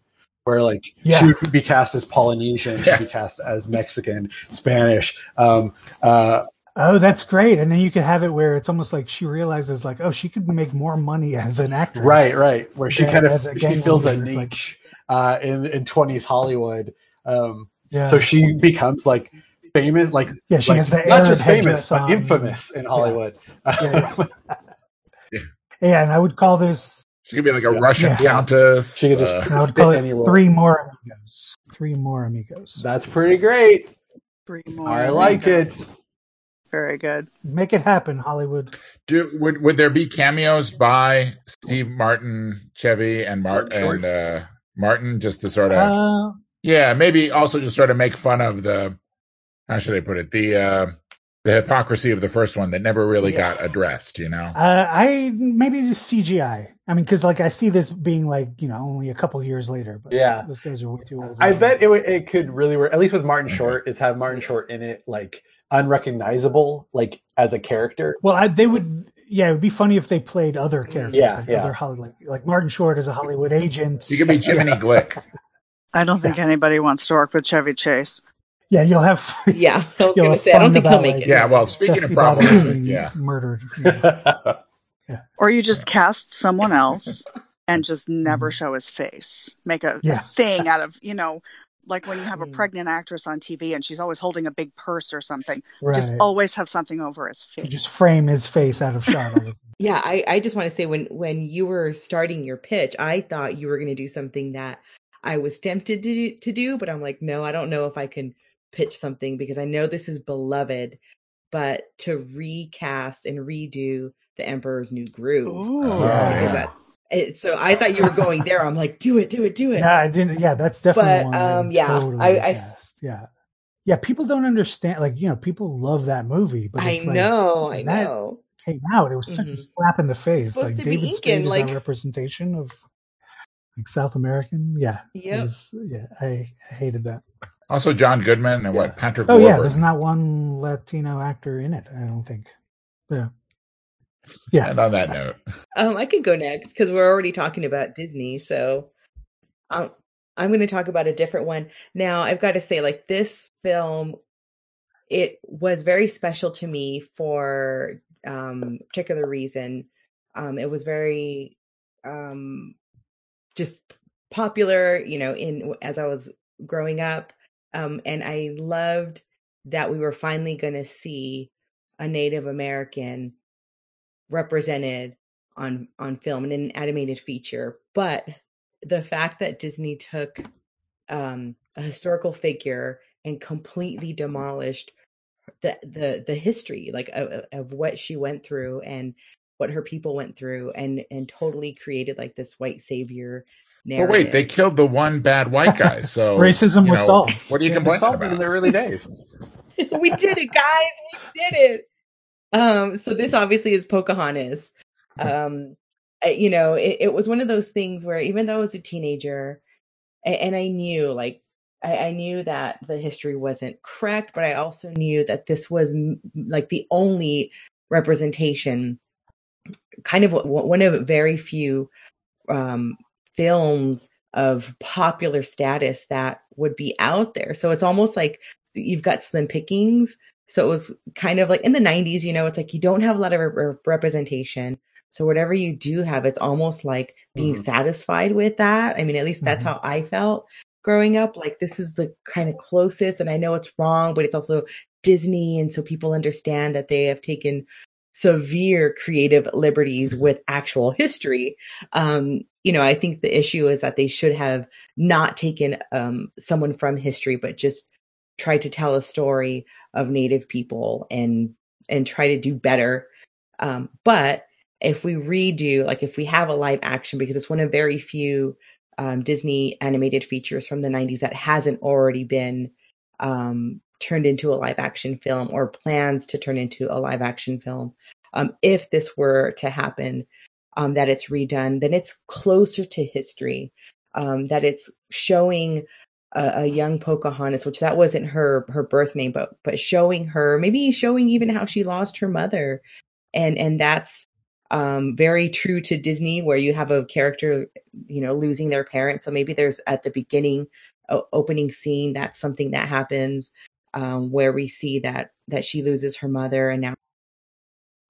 where like Yeah. she would be cast as Polynesian, she'd be cast as Mexican, Spanish. Um, uh, Oh, that's great. And then you could have it where it's almost like she realizes, like, oh, she could make more money *laughs* as an actress. right, right, where she kind of she gang feels a leader, like- niche uh, in in twenties Hollywood. Um, Yeah. So she becomes like famous, like yeah, she like, has the not Arab just famous but on. infamous in Hollywood. *laughs* Yeah, Yeah, and I would call this, She could be like a Yeah. Russian Yeah. countess. She could just- uh, I would call it role. three more amigos. Three more amigos. That's pretty great. Three more. I like amigos. it. Very good. Make it happen, Hollywood. do would would there be cameos by Steve Martin, Chevy, and Mart and uh, Martin just to sort of Uh, yeah maybe also just sort of make fun of the how should I put it the uh, the hypocrisy of the first one that never really Yeah. got addressed. You know. uh, I maybe just CGI. I mean, because like I see this being like you know only a couple years later. But Yeah. those guys are way too old. I bet it would, it could really work. At least with Martin Short, is have Martin Short in it like unrecognizable, like as a character. Well, I, they would. yeah, it would be funny if they played other characters, Yeah, like yeah. other Hollywood, like Martin Short as a Hollywood agent. You could be *laughs* Jiminy Glick. I don't think anybody wants to work with Chevy Chase. Yeah, you'll have *laughs* Yeah, I was You'll gonna have say I don't think he'll make it. Yeah, well, speaking Dusty of problems, Bottoms being yeah. murdered. *laughs* Yeah. Or you just cast someone else *laughs* and just never show his face. Make a, a Yeah. thing out of, you know, like when you have a Mm. pregnant actress on TV and she's always holding a big purse or something. Right. Just always have something over his You face. just frame his face out of shot. all. Yeah, I, I just want to say when when you were starting your pitch, I thought you were going to do something that I was tempted to do, to do, but I'm like, no, I don't know if I can pitch something because I know this is beloved, but to recast and redo the Emperor's New Groove. Ooh. Oh, Yeah. that- it, so I thought you were going there. I'm like, do it, do it, do it. yeah, I didn't. Yeah, that's definitely But, one. Um, yeah, totally I- I- yeah, yeah. People don't understand. Like you know, people love that movie, but I it's like, know, I that know. came out, it was such a Mhm. slap in the face. Like to David Incan, Spade is like- representation of like South American. Yeah, it Yep. was- yeah, I, I hated that. Also, John Goodman and what Patrick Oh yeah, there's not one Latino actor in it. I don't think. Yeah, yeah. And on that note, Um, I could go next because we're already talking about Disney. So, um, I'm going to talk about a different one now. I've got to say, like this film, it was very special to me for um, particular reason. Um, it was very um, just popular, you know, in as I was growing up, um, and I loved that we were finally going to see a Native American represented on on film and in an animated feature. But the fact that disney took um a historical figure and completely demolished the the the history like of, of what she went through and what her people went through and and totally created like this white savior but narrative. wait, they killed the one bad white guy. *laughs* So Racism was know, solved. What are you They complaining solved it in the early days. *laughs* we did it, guys. We did it. Um, so this obviously is Pocahontas. Um, you know, it, it was one of those things where even though I was a teenager, and, and I knew, like, I, I knew that the history wasn't correct, but I also knew that this was m- like the only representation, kind of one of very few um, films of popular status that would be out there. So it's almost like you've got slim pickings. So it was kind of like in the 90s, you know, it's like you don't have a lot of re- representation. So whatever you do have, it's almost like being Mhm. satisfied with that. I mean, at least that's Mhm. how I felt growing up. Like this is the kind of closest, and I know it's wrong, but it's also Disney, and so people understand that they have taken severe creative liberties with actual history. Um, you know, I think the issue is that they should have not taken um, someone from history, but just tried to tell a story of Native people and and try to do better. Um, but if we redo, like if we have a live action, because it's one of very few um, Disney animated features from the 90s that hasn't already been um, turned into a live action film or plans to turn into a live action film. Um, if this were to happen, um, that it's redone, then it's closer to history. Um, that it's showing a, a young Pocahontas, which that wasn't her her birth name, but but showing her, maybe showing even how she lost her mother, and and that's um, very true to Disney, where you have a character, you know, losing their parent. So maybe there's at the beginning, opening scene, that's something that happens um, where we see that that she loses her mother, and now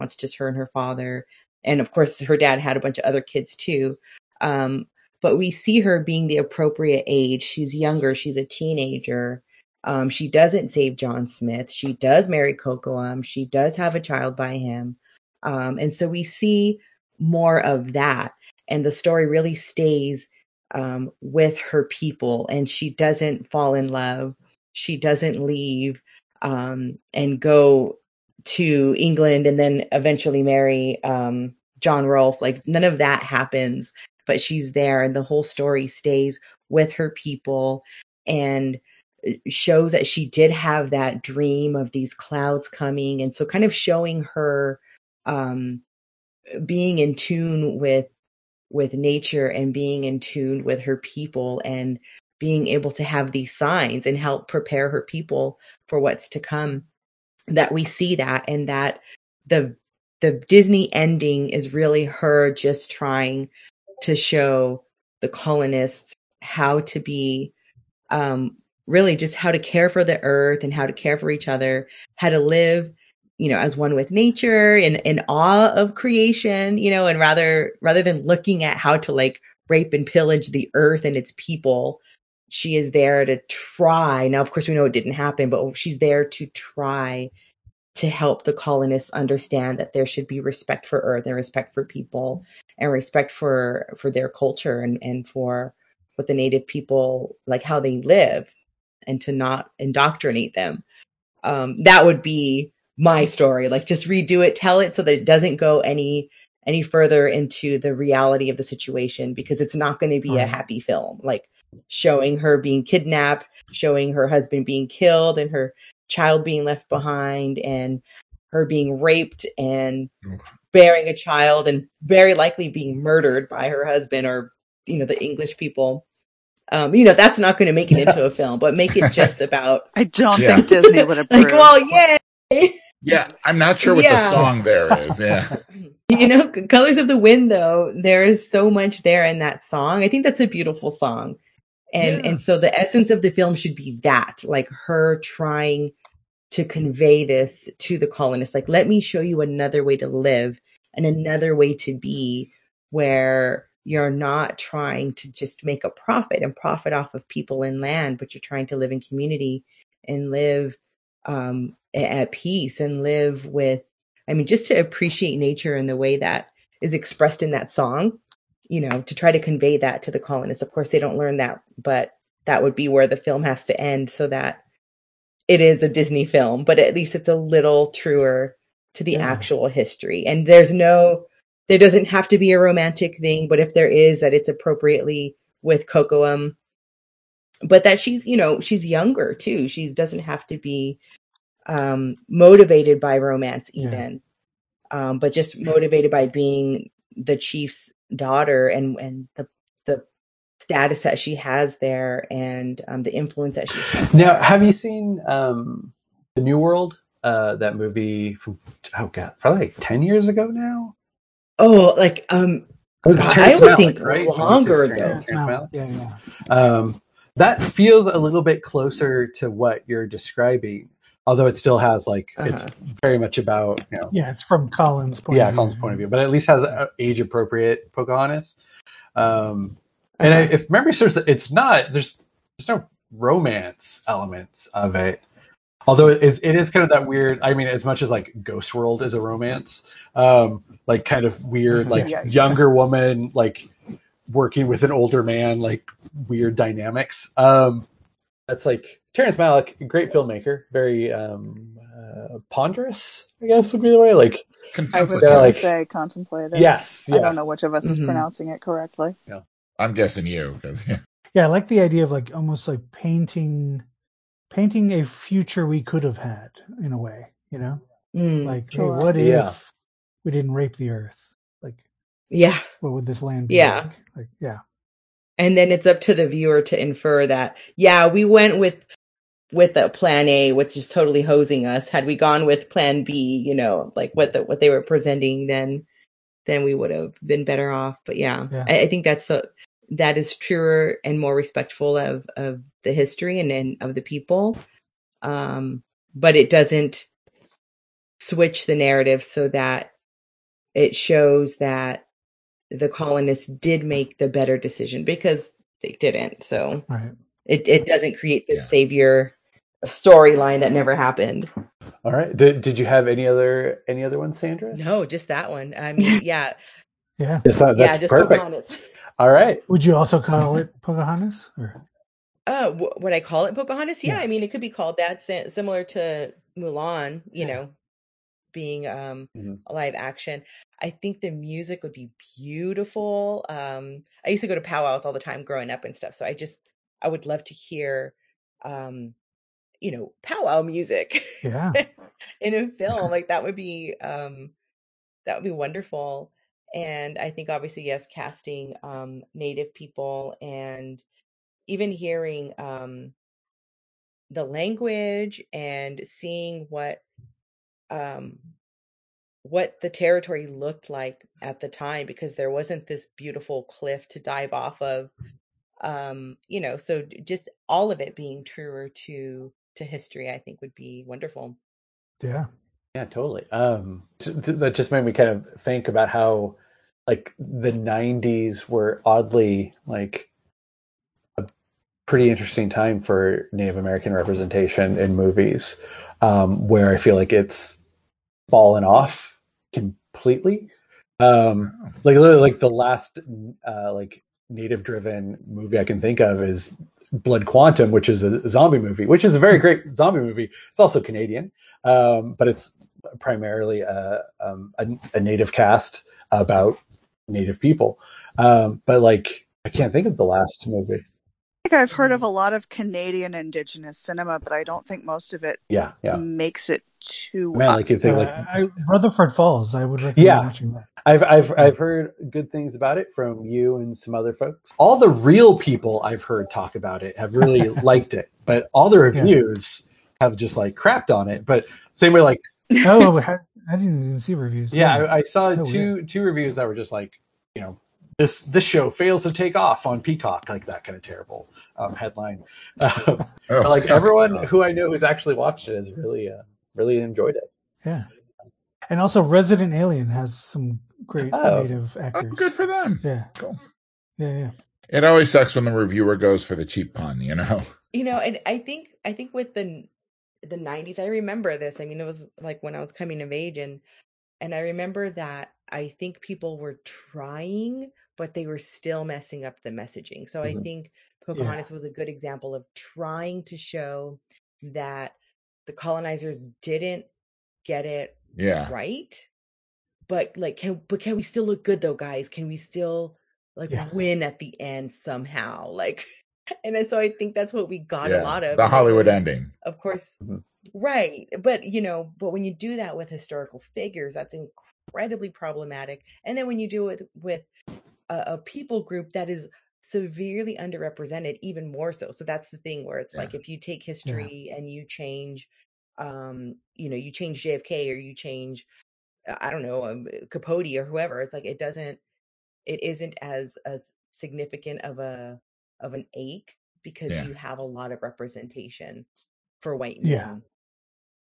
it's just her and her father, and of course her dad had a bunch of other kids too. Um, but we see her being the appropriate age. She's younger. She's a teenager. Um, she doesn't save John Smith. She does marry Kocoum. She does have a child by him. Um, and so we see more of that. And the story really stays um, with her people. And she doesn't fall in love. She doesn't leave um, and go to England and then eventually marry um, John Rolfe. Like none of that happens, but she's there. And the whole story stays with her people and uh, shows that she did have that dream of these clouds coming. And so kind of showing her um being in tune with with nature and being in tune with her people and being able to have these signs and help prepare her people for what's to come that we see that and that the the Disney ending is really her just trying to show the colonists how to be um, really just how to care for the earth and how to care for each other, how to live, you know, as one with nature and in awe of creation, you know, and rather rather than looking at how to like rape and pillage the earth and its people, she is there to try. Now, of course, we know it didn't happen, but she's there to try to help the colonists understand that there should be respect for earth and respect for people and respect for for their culture and and for what the native people like how they live and to not indoctrinate them um that would be my story like just redo it tell it so that it doesn't go any any further into the reality of the situation because it's not going to be right. a happy film like showing her being kidnapped showing her husband being killed and her child being left behind and her being raped and bearing a child and very likely being murdered by her husband or you know the english people. Um, you know that's not going to make it into a *laughs* film but make it just about *laughs* i don't yeah. think disney would *laughs* approve. Like well yay! Yeah i'm not sure what yeah. the song there is yeah. You know colors of the wind though there is so much there in that song. I think that's a beautiful song and yeah. and so the essence of the film should be that like her trying to convey this to the colonists like let me show you another way to live and another way to be where you're not trying to just make a profit and profit off of people and land but you're trying to live in community and live um, at peace and live with i mean just to appreciate nature in the way that is expressed in that song you know to try to convey that to the colonists of course they don't learn that but that would be where the film has to end so that it is a Disney film, but at least it's a little truer to the yeah. actual history. And there's no, there doesn't have to be a romantic thing, but if there is, that it's appropriately with Kocoum. But that she's, you know, she's younger too. She doesn't have to be um, motivated by romance even, yeah. um, but just motivated by being the chief's daughter and and the the status that she has there and um, the influence that she has. Now, there. have you seen um, the New World? Uh, that movie from oh god, probably like ten years ago now. Oh, like um, God, I would Malick, think right? longer ago. Yeah, yeah. Um, that feels a little bit closer to what you're describing, although it still has like uh-huh. it's very much about you know. Yeah, it's from Colin's point. Yeah, Colin's point of view, but at least has age appropriate Pocahontas. Um, and I, if memory serves, it's not. There's there's no romance elements of it. Although it, it is kind of that weird. I mean, as much as like Ghost World is a romance, um, like kind of weird, like yeah, younger woman, like working with an older man, like weird dynamics. Um, that's like Terrence Malick, great filmmaker, very um, uh, ponderous, I guess would be the way. Like I was going like, to say contemplative. Yes, yes, I don't know which of us is mm-hmm. pronouncing it correctly. Yeah. I'm guessing you because yeah. Yeah, I like the idea of like almost like painting painting a future we could have had in a way, you know? Mm, like, sure. hey, what if yeah. we didn't rape the earth? Like Yeah. What would this land be yeah. like? Like yeah. And then it's up to the viewer to infer that, yeah, we went with with a plan A, which is totally hosing us. Had we gone with plan B, you know, like what the what they were presenting, then then we would have been better off. But yeah, yeah. I, I, think that's the that is truer and more respectful of of the history and, and of the people um but it doesn't switch the narrative so that it shows that the colonists did make the better decision because they didn't so right. it, it doesn't create the yeah. savior storyline that never happened all right did, did you have any other any other ones sandra no just that one i *laughs* mean yeah yeah that's, that's yeah just perfect. All right. Would you also call it Pocahontas? Or? Uh, w- would I call it Pocahontas? Yeah, yeah, I mean, it could be called that, similar to Mulan. You yeah. know, being um mm-hmm. a live action. I think the music would be beautiful. Um, I used to go to powwows all the time growing up and stuff, so I just I would love to hear, um, you know, powwow music. Yeah. *laughs* in a film *laughs* like that would be um that would be wonderful and i think obviously yes casting um native people and even hearing um the language and seeing what um what the territory looked like at the time because there wasn't this beautiful cliff to dive off of um you know so just all of it being truer to to history i think would be wonderful. Yeah. Yeah totally. Um that just made me kind of think about how like the 90s were oddly like a pretty interesting time for native american representation in movies um where i feel like it's fallen off completely. Um like literally like the last uh like native driven movie I can think of is Blood Quantum, which is a zombie movie, which is a very great zombie movie. It's also Canadian, um, but it's primarily a, um, a, a, native cast about native people. Um, but like, I can't think of the last movie. I think I've heard of a lot of Canadian Indigenous cinema, but I don't think most of it yeah, yeah. makes it to I mean, like, think, like uh, I, Rutherford Falls. I would recommend yeah. watching that. I've I've I've heard good things about it from you and some other folks. All the real people I've heard talk about it have really *laughs* liked it, but all the reviews yeah. have just like crapped on it. But same way, like *laughs* oh, I didn't even see reviews. Yeah, I, I, saw oh, two weird. two reviews that were just like you know this this show fails to take off on Peacock, like that kind of terrible um, headline. Um, *laughs* oh, like everyone who I know who's actually watched it has really uh, really enjoyed it. Yeah. And also, Resident Alien has some great oh. native actors. Oh, good for them. Yeah. Cool. Yeah, yeah. It always sucks when the reviewer goes for the cheap pun, you know. You know, and I think I think with the the 90s, I remember this. I mean, it was like when I was coming of age and and I remember that I think people were trying, but they were still messing up the messaging. So mm-hmm. I think Pocahontas yeah. was a good example of trying to show that the colonizers didn't get it yeah right but like can but can we still look good though guys can we still like yeah. win at the end somehow like *laughs* and then so i think that's what we got yeah. a lot of the hollywood was, ending of course mm-hmm. right but you know but when you do that with historical figures that's incredibly problematic and then when you do it with a, a people group that is severely underrepresented even more so so that's the thing where it's yeah. like if you take history and you change um, you know, you change JFK or you change, uh, I don't know, um, Capote or whoever. It's like it doesn't, it isn't as as significant of a of an ache because yeah. you have a lot of representation for white men. Yeah,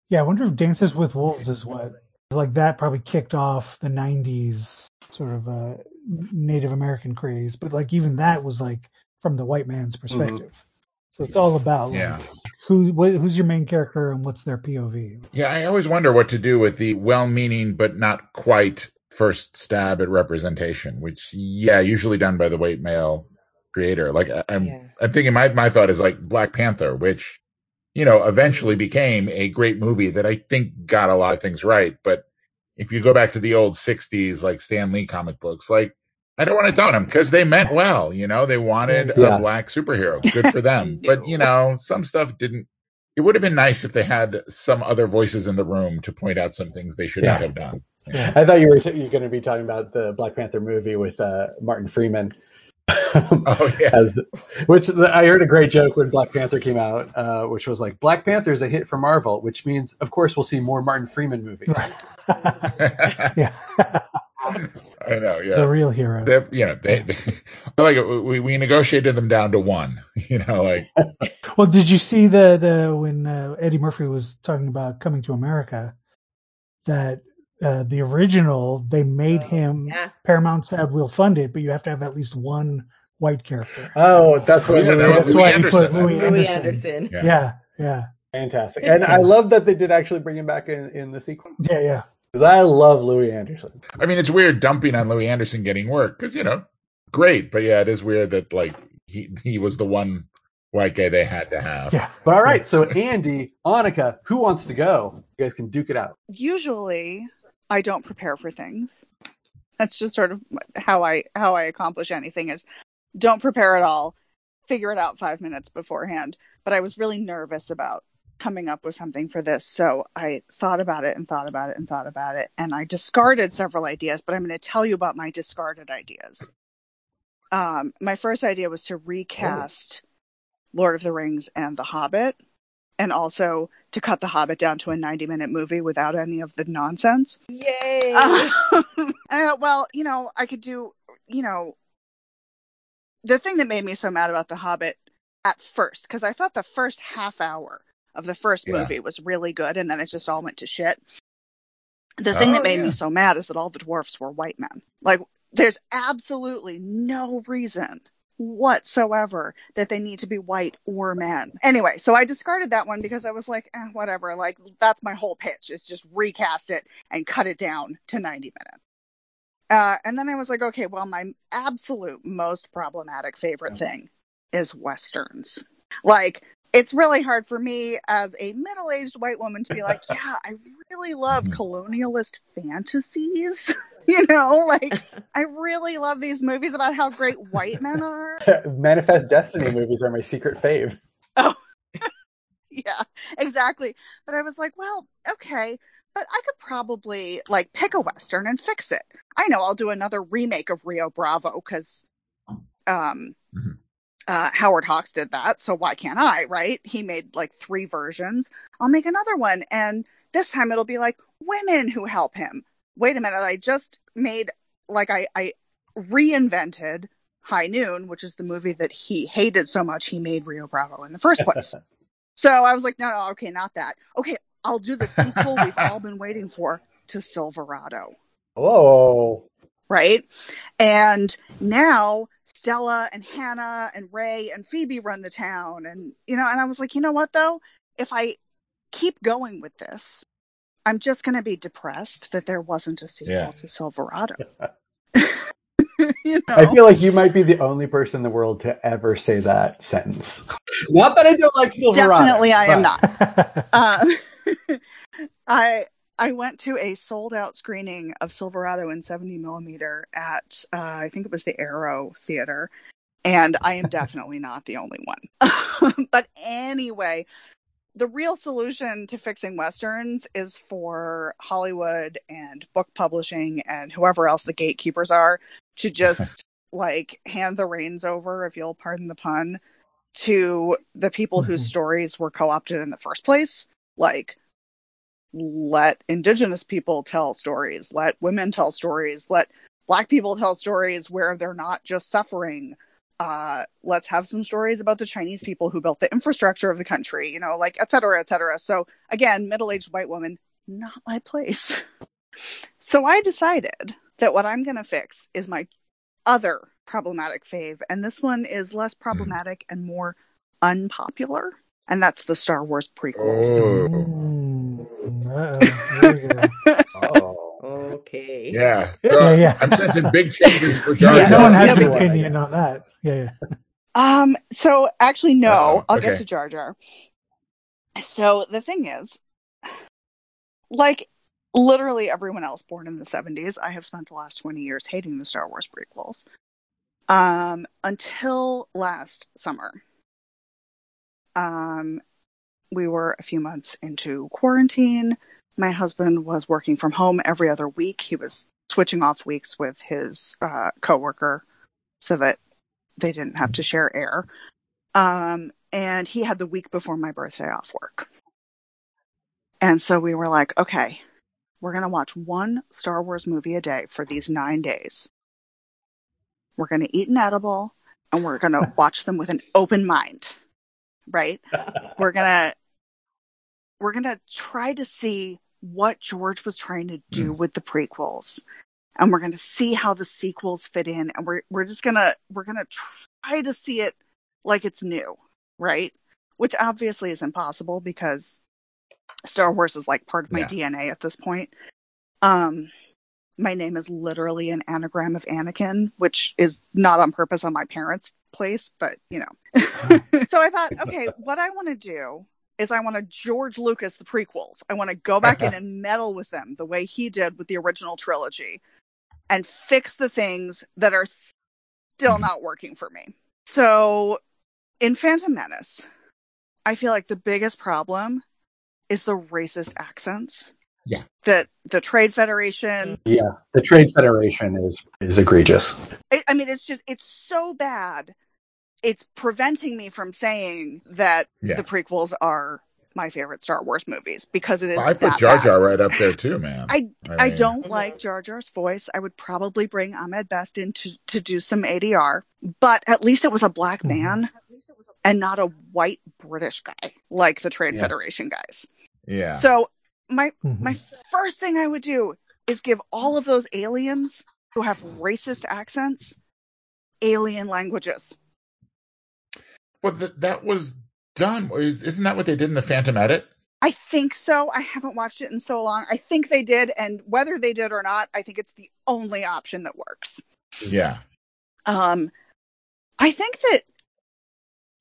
yeah. I wonder if Dances with Wolves is what like that probably kicked off the '90s sort of uh, Native American craze, but like even that was like from the white man's mm-hmm. perspective. Mm-hmm. So it's all about yeah. Like, who who's your main character and what's their POV. Yeah, I always wonder what to do with the well-meaning but not quite first stab at representation, which yeah, usually done by the white male creator. Like I'm yeah. I'm thinking my my thought is like Black Panther, which you know eventually became a great movie that I think got a lot of things right, but if you go back to the old 60s like Stan Lee comic books, like I don't want to doubt them because they meant *laughs* well. You know, they wanted yeah. a black superhero. *laughs* Good for them. but you know, some stuff didn't. It would have been nice if they had some other voices in the room to point out some things they should yeah. not have done. Yeah. I thought you were t- you going to be talking about the Black Panther movie with uh, Martin Freeman. *laughs* oh yeah, As, which I heard a great joke when Black Panther came out, uh, which was like Black Panther is a hit for Marvel, which means of course we'll see more Martin Freeman movies. yeah. I know, yeah. The real hero. They're, you know, they, they *laughs* like we, we negotiated them down to one. *laughs* You know, like. *laughs* well, did you see that uh, when uh, Eddie Murphy was talking about coming to America, that uh, the original they made oh, him yeah. Paramount said we'll fund it, but you have to have at least one white character. Oh, that's what. Yeah, that's Louie why Anderson. he put Louie, Louie Anderson. Anderson. Yeah. yeah, yeah. Fantastic, and I love that they did actually bring him back in in the sequence. Yeah, yeah. Because I love Louie Anderson. I mean, it's weird dumping on Louie Anderson getting work because you know, great, but yeah, it is weird that like he he was the one white guy they had to have. Yeah. But all right, so Andy, Annika, who wants to go? You guys can duke it out. Usually, I don't prepare for things. That's just sort of how I how I accomplish anything is don't prepare at all. Figure it out 5 minutes beforehand. But I was really nervous about coming up with something for this. So I thought about it and thought about it and thought about it. And I discarded several ideas, but I'm going to tell you about my discarded ideas. Um, my first idea was to recast oh. Lord of the Rings and The Hobbit and also to cut The Hobbit down to a 90 minute movie without any of the nonsense. Yay! *laughs* Uh, well, you know, I could do, you know, the thing that made me so mad about The Hobbit at first, because I thought the first half hour of the first Yeah. movie was really good, and then it just all went to shit. The thing Oh, that made yeah. me so mad is that all the dwarfs were white men. Like, there's absolutely no reason whatsoever that they need to be white or men. Anyway, so I discarded that one because I was like, eh, whatever. Like, that's my whole pitch is just recast it and cut it down to 90 minutes. Uh, and then I was like, okay, well, my absolute most problematic favorite thing is westerns. Like, it's really hard for me as a middle aged white woman to be like, *laughs* yeah, I really love Mhm. colonialist fantasies. *laughs* you know, like, *laughs* I really love these movies about how great white men are. Manifest Destiny movies are my secret fave. Oh, yeah, exactly. But I was like, well, okay, but I could probably like pick a western and fix it. I know I'll do another remake of Rio Bravo because um Mhm. Uh Howard Hawks did that, so why can't I, right? He made like three versions. I'll make another one and this time it'll be like women who help him. Wait a minute, I just made like I I reinvented High Noon, which is the movie that he hated so much he made Rio Bravo in the first place. *laughs* So I was like, no, no, okay, not that. Okay, I'll do the sequel we've all been waiting for to Silverado, Whoa. right? And now Stella and Hannah and Ray and Phoebe run the town. And, you know, and I was like, you know what, though? If I keep going with this, I'm just going to be depressed that there wasn't a sequel Yeah. to Silverado. *laughs* *laughs* you know? I feel like you might be the only person in the world to ever say that sentence. Not that I don't like Silverado. Definitely, I am not. Um, *laughs* I I went to a sold out screening of Silverado in 70 millimeter at uh, I think it was the Arrow Theater, and I am definitely not the only one. *laughs* but anyway, the real solution to fixing westerns is for Hollywood and book publishing and whoever else the gatekeepers are to *laughs* just like hand the reins over, if you'll pardon the pun, to the people whose Mhm. stories were co-opted in the first place. Like, let indigenous people tell stories, let women tell stories, let black people tell stories where they're not just suffering. Uh, let's have some stories about the Chinese people who built the infrastructure of the country, you know, like et cetera, et cetera. So again, middle-aged white woman, not my place. *laughs* so I decided that what I'm going to fix is my other problematic fave, and this one is less problematic and more unpopular, and that's the Star Wars prequels. Oh. Uh-oh. There we go. Oh. Okay. Yeah. *laughs* Yeah, So, yeah. I'm sensing big changes for Jar Yeah, no one has Yeah, an opinion on that. Yeah, yeah. Um, so actually, no, Uh-oh, I'll get to Jar Jar. So the thing is, like literally everyone else born in the 70s, I have spent the last 20 years hating the Star Wars prequels. Um, until last summer. Um, we were a few months into quarantine. My husband was working from home every other week. He was switching off weeks with his uh, coworker so that they didn't have to share air. Um, and he had the week before my birthday off work. And so we were like, okay, we're going to watch one Star Wars movie a day for these nine days. We're going to eat an edible and we're going *laughs* to watch them with an open mind. Right? We're going to, we're to try to see what George was trying to do with the prequels. And we're going to see how the sequels fit in. And we're, we're just going to, we're to try to see it like it's new. Right? Which obviously is impossible because Star Wars is like part of my Yeah. DNA at this point. Um, my name is literally an anagram of Anakin, which is not on purpose on my parents' place, but you know. *laughs* so I thought, *laughs* okay, what I want to do is I want to George Lucas the prequels. I want to go back in *laughs* and meddle with them the way he did with the original trilogy and fix the things that are still Mhm. not working for me. So in Phantom Menace, I feel like the biggest problem is the racist accents. Yeah. That the Trade Federation, Yeah, the Trade Federation is is egregious. I, I mean, it's just, it's so bad. It's preventing me from saying that Yeah. the prequels are my favorite Star Wars movies because it is. I put Jar. Jar right up there too, man. I I mean, don't like Jar Jar's voice. I would probably bring Ahmed Best in to, to do some ADR, but at least it was a black Mhm. man and not a white British guy like the Trade Yeah. Federation guys. Yeah. So my Mhm. my first thing I would do is give all of those aliens who have racist accents alien languages. Well, th- that was done. Is- Isn't that what they did in the Phantom Edit? I think so. I haven't watched it in so long. I think they did, and whether they did or not, I think it's the only option that works. Yeah. Um, I think that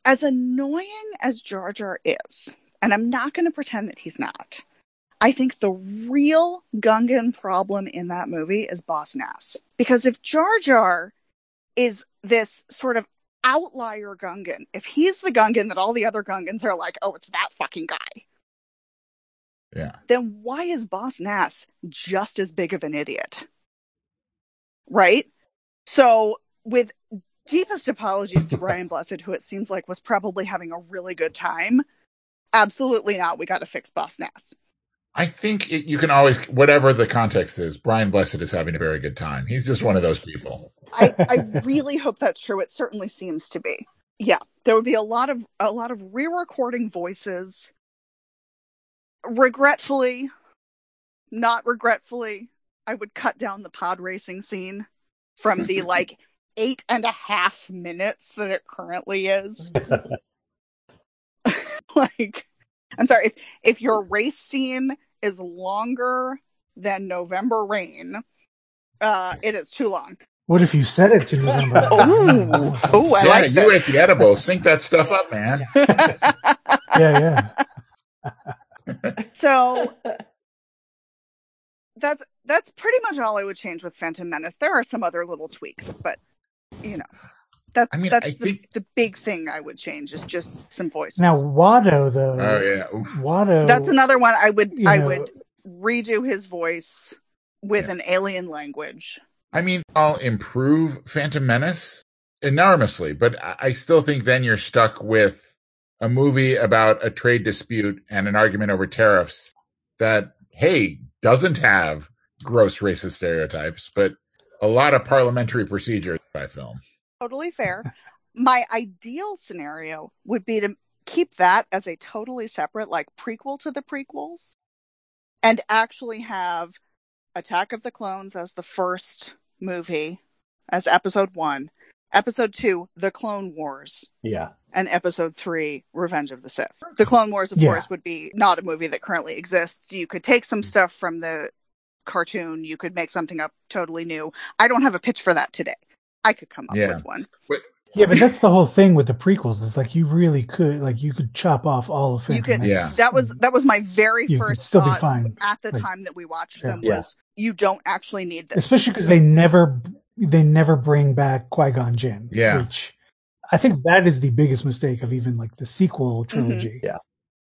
as annoying as Jar Jar is, and I'm not going to pretend that he's not, I think the real Gungan problem in that movie is Boss Nass. Because if Jar Jar is this sort of outlier Gungan, if he's the Gungan that all the other Gungans are like, oh, it's that fucking guy, Yeah. then why is Boss Nass just as big of an idiot? Right? So, with deepest apologies to Brian *laughs* Blessed, who it seems like was probably having a really good time, absolutely not. We got to fix Boss Nass. I think it, you can always, whatever the context is, Brian Blessed is having a very good time. He's just one of those people. I, I really hope that's true. It certainly seems to be. Yeah, there would be a lot of a lot of re-recording voices. Regretfully, not regretfully, I would cut down the pod racing scene from the *laughs* like eight and a half minutes that it currently is. *laughs* *laughs* like, I'm sorry if if your race scene is longer than November Rain, uh, it is too long. What if you said it to November? *laughs* Oh, oh, I yeah, like you this. ate the edible. Sync that stuff up, man. *laughs* yeah, yeah. so that's that's pretty much all I would change with Phantom Menace. There are some other little tweaks, but you know, that's I mean, that's I the, think- the big thing I would change is just some voices. Now Watto though. Oh yeah. Oof. Watto. that's another one I would I know- would redo his voice with Yeah. an alien language. I mean, I'll improve Phantom Menace enormously, but I I still think then you're stuck with a movie about a trade dispute and an argument over tariffs that, hey, doesn't have gross racist stereotypes, but a lot of parliamentary procedure by film. Totally fair. My ideal scenario would be to keep that as a totally separate, like prequel to the prequels, and actually have Attack of the Clones as the first movie, as episode one, episode two, The Clone Wars, Yeah. and episode three, Revenge of the Sith. The Clone Wars, of Yeah. course, would be not a movie that currently exists. You could take some mm. stuff from the cartoon, you could make something up totally new. I don't have a pitch for that today. I could come up Yeah. with one. Yeah, but that's the whole thing with the prequels. Is like you really could, like you could chop off all of You Phantom could- Menace. That was that was my very you first still be fine, at the Like, time that we watched yeah. them Yeah. was you don't actually need this. especially because they never they never bring back Qui Gon Jinn. Yeah. which I think that is the biggest mistake of even like the sequel mm-hmm. trilogy. Yeah.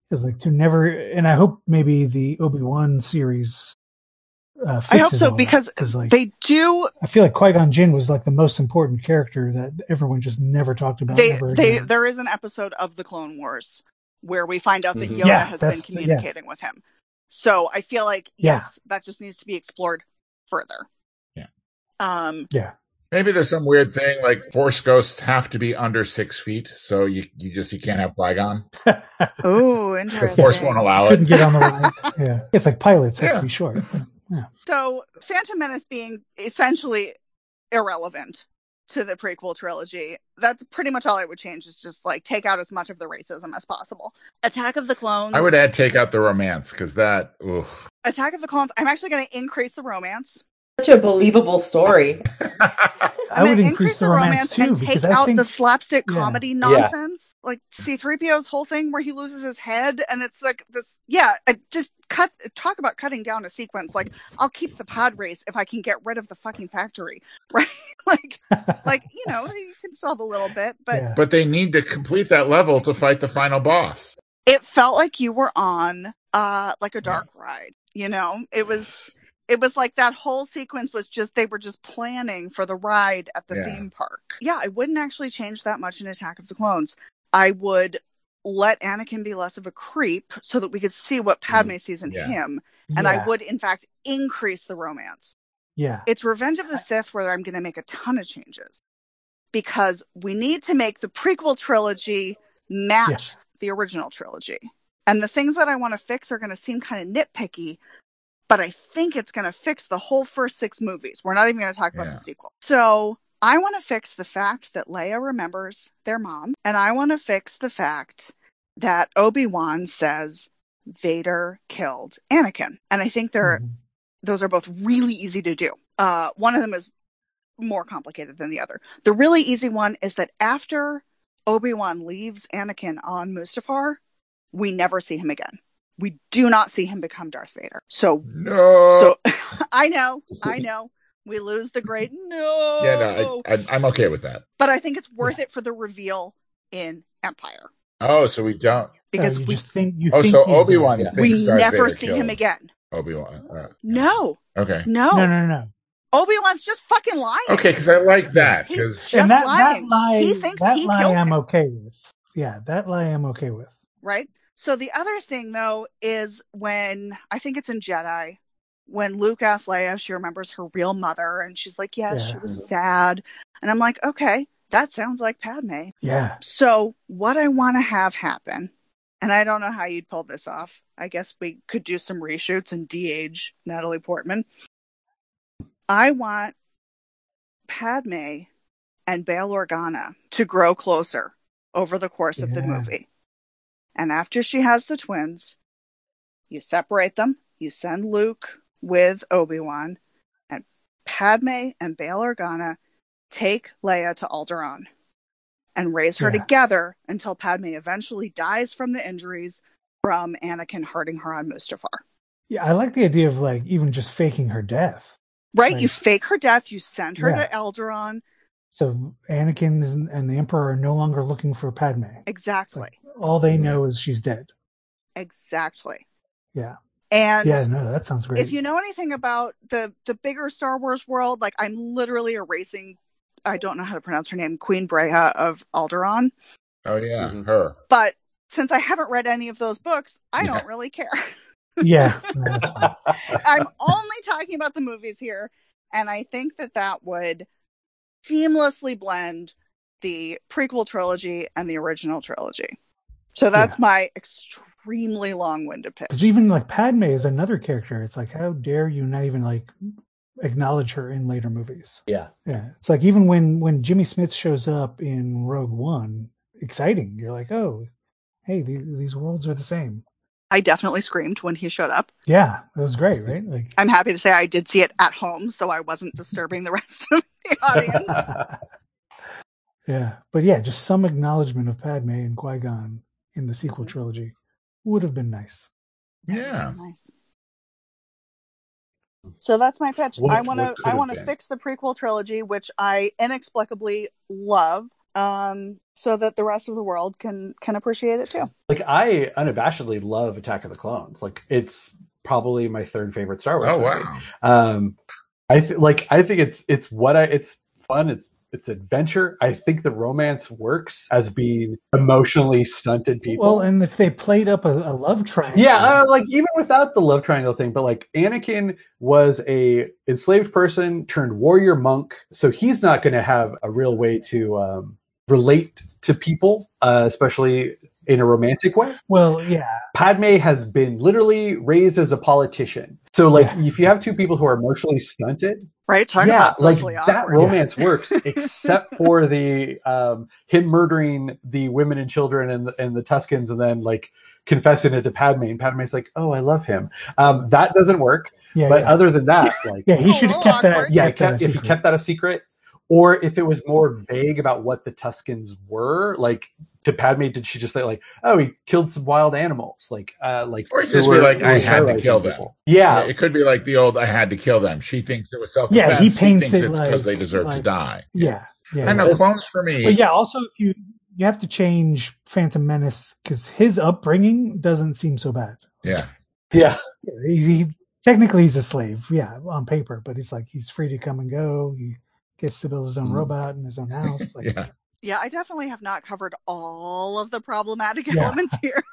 is like to never, and I hope maybe the Obi Wan series. Uh, I hope so all because that, 'cause, like they do I feel like Qui Gon Jinn was like the most important character that everyone just never talked about. they ever they there is an episode of the Clone Wars where we find out that Mhm. Yoda Yeah, has been that's the- yeah. communicating with him. So I feel like Yeah. yes, that just needs to be explored further. Yeah. Um yeah. Maybe there's some weird thing like Force ghosts have to be under six feet, so you, you just you can't have Qui-Gon. Oh, The interesting. Force won't allow it. Couldn't get on the ride. *laughs* Yeah, it's like pilots have Yeah. to be short. Yeah. So Phantom Menace being essentially irrelevant to the prequel trilogy. That's pretty much all I would change is just like take out as much of the racism as possible. Attack of the Clones. I would add take out the romance because that. Oof. Attack of the Clones. I'm actually going to increase the romance. Such a believable story. *laughs* I I'm would gonna increase the romance, too and take out think the slapstick yeah. comedy nonsense, like C-3PO's whole thing where he loses his head, and it's like this. Yeah, just cut. Talk about cutting down a sequence. Like I'll keep the pod race if I can get rid of the fucking factory, *laughs* right? like, like you know, you can solve a little bit, but yeah. but they need to complete that level to fight the final boss. it felt like you were on uh like a dark ride you know it was it was like that whole sequence was just they were just planning for the ride at the Yeah. theme park yeah i wouldn't actually change that much in attack of the clones i would let Anakin be less of a creep so that we could see what mm, Padme sees in yeah. him. And yeah, I would, in fact, increase the romance. yeah, It's Revenge of the Sith where I'm going to make a ton of changes because we need to make the prequel trilogy match the original trilogy. And the things that I want to fix are going to seem kind of nitpicky, but I think it's going to fix the whole first six movies. We're not even going to talk about Yeah. the sequel. So I want to fix the fact that Leia remembers their mom, and I want to fix the fact that Obi-Wan says Vader killed Anakin. And I think they're Mhm. those are both really easy to do. Uh, one of them is more complicated than the other. The really easy one is that after Obi-Wan leaves Anakin on Mustafar, we never see him again. We do not see him become Darth Vader. So, No. so *laughs* I know, I know, we lose the great no. yeah, no, I, I, I'm okay with that. but I think it's worth it for the reveal in Empire Oh, so we don't. because Uh, you we just think you Oh, think so Obi Wan. dead. we never see him again. Obi Wan. Uh, No, okay. no, No, no, no. Obi Wan's just fucking lying. Okay, because I like that. He's Because just that, lying. that lie, he thinks that he lie killed I'm him. okay with. Yeah, that lie I'm okay with. right? So the other thing though is when I think it's in Jedi when Luke asks Leia if she remembers her real mother and she's like, "Yeah, she was sad." And I'm like, "Okay, that sounds like Padme." Yeah, So, what I want to have happen, and I don't know how you'd pull this off. I guess we could do some reshoots and de-age Natalie Portman. I want Padme and Bail Organa to grow closer over the course of the movie. And after she has the twins, you separate them, you send Luke with Obi-Wan, and Padme and Bail Organa take Leia to Alderaan and raise her Yeah. together until Padme eventually dies from the injuries from Anakin hurting her on Mustafar. yeah. I like the idea of like even just faking her death. Right? You fake her death, you send her Yeah. to Alderaan. So Anakin and the Emperor are no longer looking for Padme. Exactly. like, all they know is she's dead. Exactly. Yeah, And yeah. No, that sounds great. if you know anything about the the bigger Star Wars world, like I'm literally erasing I don't know how to pronounce her name, Queen Breha of Alderaan. oh yeah, Mhm. her. But since I haven't read any of those books, I don't really care. *laughs* yeah, *laughs* that's fine. I'm only talking about the movies here, and I think that that would seamlessly blend the prequel trilogy and the original trilogy. So that's my extremely long-winded pitch. Because even like Padme is another character. It's like, how dare you not even like acknowledge her in later movies? Yeah. Yeah, it's like even when when Jimmy Smits shows up in Rogue One, exciting. You're like, oh, hey, these, these worlds are the same. I definitely screamed when he showed up. Yeah, it was great, right? Like, I'm happy to say I did see it at home, so I wasn't disturbing the rest of the *laughs* audience. *laughs* yeah, but yeah, just some acknowledgement of Padme and Qui Gon in the sequel Mhm. trilogy would have been nice. Yeah. Nice. So that's my pitch. What- I want to I want to fix the prequel trilogy, which I inexplicably love, um, so that the rest of the world can can appreciate it too. like I unabashedly love Attack of the Clones. Like it's probably my third favorite Star Wars. Oh movie. wow. Um, I th- like. I think it's it's what I. It's fun. It's it's adventure. I think the romance works as being emotionally stunted people. Well, and if they played up a, a love triangle, yeah, uh, like even without the love triangle thing, but like Anakin was a enslaved person turned warrior monk, so he's not going to have a real way to um, relate to people, uh, especially in a romantic way. well, yeah, Padme has been literally raised as a politician. So like Yeah. if you have two people who are emotionally stunted, Right? Talk yeah, about like socially that awkward. romance works except *laughs* for the um him murdering the women and children and the, and the Tuskens and then like confessing it to Padme and Padme's like, "Oh, I love him." Um that doesn't work. yeah, but yeah. other than that, like yeah, he should have kept that. yeah, kept that if he kept that a secret, or if it was more vague about what the Tuskens were, like to Padme, did she just say like, "Oh, he killed some wild animals," like, uh, like, Or it there just be like, "I had to kill them." people. Yeah, Yeah, it could be like the old "I had to kill them." She thinks it was self Yeah, he paints thinks it it's like- because they deserve to die. yeah, yeah. I know clones for me. But yeah, also if you you have to change Phantom Menace because his upbringing doesn't seem so bad. Yeah, yeah, He, he technically he's a slave, yeah, on paper, but he's like he's free to come and go. He gets to build his own Mhm. robot and his own *laughs* house. Like, yeah. Yeah, I definitely have not covered all of the problematic Yeah. elements *laughs* here.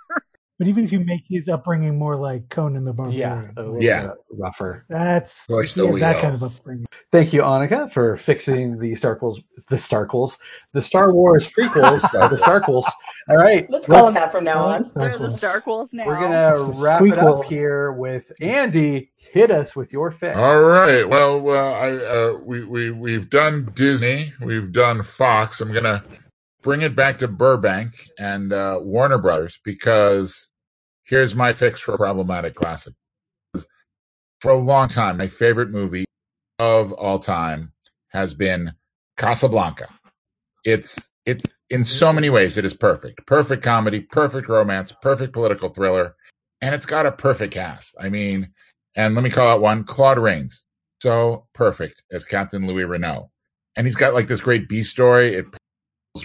But even if you make his upbringing more like Conan the Yeah, Barbarian, a little Yeah. rougher. that's Push the yeah, that kind of upbringing. Thank you, Annika, for fixing the Starquels, the Starquels, the Star Wars prequels, the Starquels. All right, Let's call them that from now on. They're the Starquels now. We're gonna It's the wrap it up here with Andy. Hit us with your fix. All right. Well, uh, I uh, we we we've done Disney, we've done Fox. I'm gonna bring it back to Burbank and uh, Warner Brothers because here's my fix for a problematic classic. For a long time, my favorite movie of all time has been Casablanca. It's it's in so many ways it is perfect. Perfect comedy, perfect romance, perfect political thriller, and it's got a perfect cast. I mean, and let me call out one, Claude Rains. So perfect as Captain Louis Renault. And he's got like this great B story. It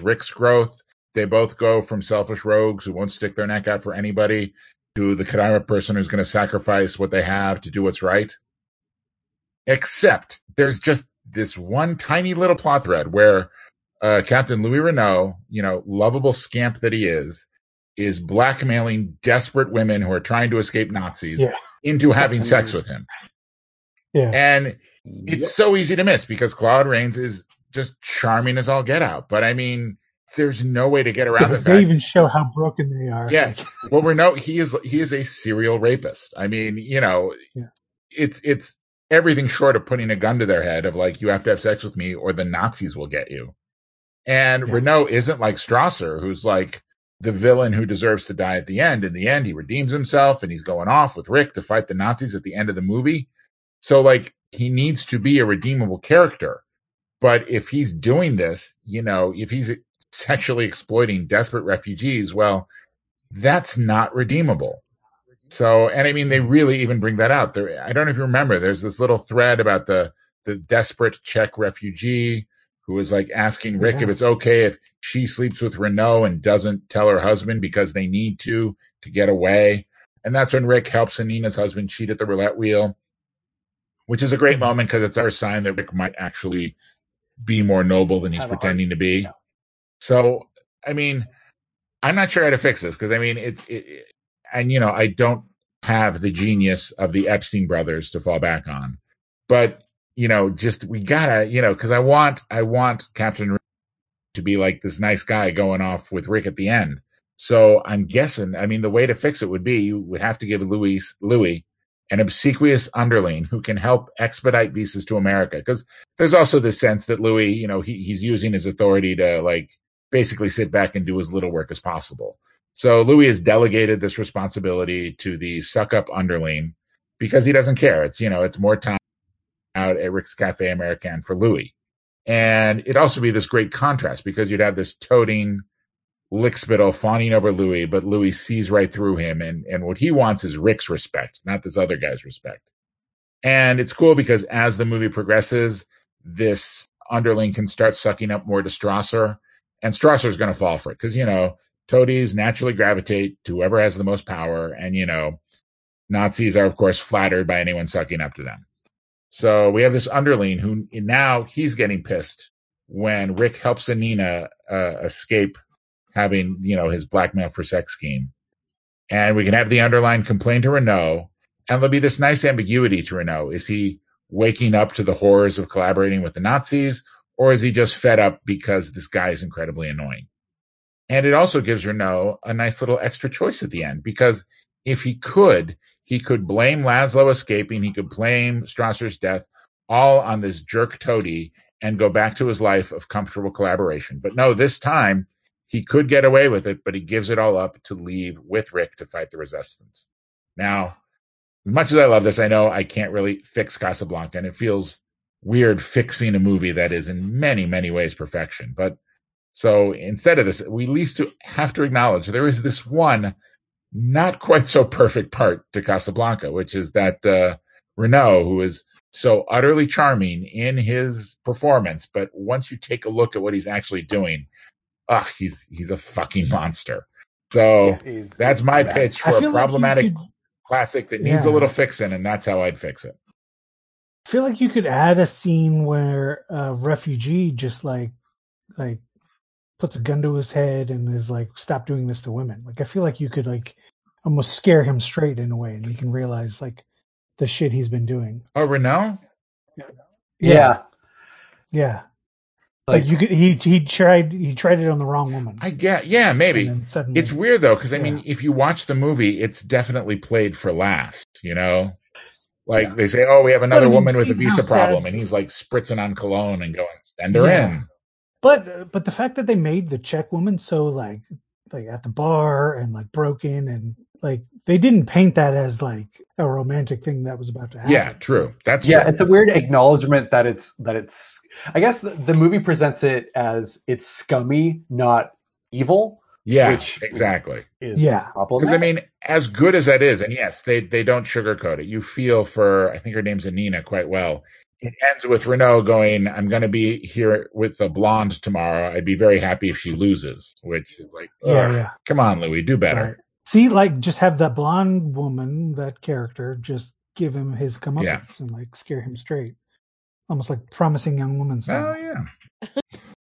Rick's growth. They both go from selfish rogues who won't stick their neck out for anybody to the Kadira person who's going to sacrifice what they have to do what's right. Except there's just this one tiny little plot thread where uh, Captain Louis Renault, you know, lovable scamp that he is, is blackmailing desperate women who are trying to escape Nazis Yeah. Into having sex with him. Yeah. And it's so easy to miss because Claude Rains is just charming as all get out. But I mean, there's no way to get Yeah, around the but they fact. even show how broken they are. Yeah. *laughs* Well, we're no, he is, he is a serial rapist. I mean, you know, Yeah. it's, it's everything short of putting a gun to their head of like, you have to have sex with me or the Nazis will get you. And Yeah. Renault isn't like Strasser, who's like the villain who deserves to die at the end. In the end, he redeems himself and he's going off with Rick to fight the Nazis at the end of the movie. So like he needs to be a redeemable character. But if he's doing this, you know, if he's sexually exploiting desperate refugees, well, that's not redeemable. So, and I mean, they really even bring that out. There, I don't know if you remember. There's this little thread about the the desperate Czech refugee who is like asking Rick if it's okay if she sleeps with Renault and doesn't tell her husband because they need to to get away. And that's when Rick helps Anina's husband cheat at the roulette wheel, which is a great moment because it's our sign that Rick might actually be more noble than he's Have a heart. pretending to be. Yeah. So, I mean, I'm not sure how to fix this because I mean, it's, it, it- and you know, I don't have the genius of the Epstein brothers to fall back on, but you know, just we gotta, you know, because I want, I want Captain Rick to be like this nice guy going off with Rick at the end. So I'm guessing, I mean, the way to fix it would be you would have to give Louis, Louis an obsequious underling who can help expedite visas to America. Because there's also the sense that Louis, you know, he, he's using his authority to like basically sit back and do as little work as possible. So Louis has delegated this responsibility to the suck up underling because he doesn't care. It's, you know, it's more time out at Rick's Cafe American for Louis. And it'd also be this great contrast because you'd have this toting lickspittle fawning over Louis, but Louis sees right through him. And, and what he wants is Rick's respect, not this other guy's respect. And it's cool because as the movie progresses, this underling can start sucking up more to Strasser and Strasser's going to fall for it because, you know, toadies naturally gravitate to whoever has the most power. And, you know, Nazis are, of course, flattered by anyone sucking up to them. So we have this underling who now he's getting pissed when Rick helps Anina uh, escape having, you know, his blackmail for sex scheme. And we can have the underline complain to Renault, and there'll be this nice ambiguity to Renault. Is he waking up to the horrors of collaborating with the Nazis, or is he just fed up because this guy is incredibly annoying? And it also gives Renault a nice little extra choice at the end because if he could, he could blame Laszlo escaping, he could blame Strasser's death all on this jerk toady and go back to his life of comfortable collaboration. But no, this time he could get away with it, but he gives it all up to leave with Rick to fight the resistance. Now, as much as I love this, I know I can't really fix Casablanca, and it feels weird fixing a movie that is in many, many ways perfection. But so instead of this, we at least have to acknowledge there is this one not quite so perfect part to Casablanca, which is that uh, Renault, who is so utterly charming in his performance, but once you take a look at what he's actually doing, ah, he's he's a fucking monster. So Yeah, that's my yeah. pitch for feel a like problematic could- classic that needs a little fixing, and that's how I'd fix it. I feel like you could add a scene where a refugee just like like puts a gun to his head and is like, "Stop doing this to women." Like, I feel like you could like almost scare him straight in a way, and he can realize like the shit he's been doing. Oh, Renault. Yeah. yeah. Like, Like, you could, he he tried he tried it on the wrong woman. I get. Yeah, maybe. And then suddenly, It's weird though, because I mean, if you watch the movie, it's definitely played for laughs. You know, like Yeah. they say, "Oh, we have another I woman with a see how visa sad- problem," and he's like spritzing on cologne and going, "Send her Yeah. in." But but the fact that they made the Czech woman so like like at the bar and like broken and like they didn't paint that as like a romantic thing that was about to happen. Yeah, true. That's yeah, true. it's a weird acknowledgement that it's that it's. I guess the, the movie presents it as it's scummy, not evil. yeah, which- exactly. Is Yeah. Because I mean, as good as that is, and yes, they they don't sugarcoat it. You feel for I think her name's Anina quite well. It ends with Renault going, "I'm going to be here with the blonde tomorrow. I'd be very happy if she loses." Which is like, Yeah, yeah. come on, Louis, do better. Right. See, like just have that blonde woman, that character, just give him his comeuppance and like scare him straight. Almost like promising young woman Oh yeah,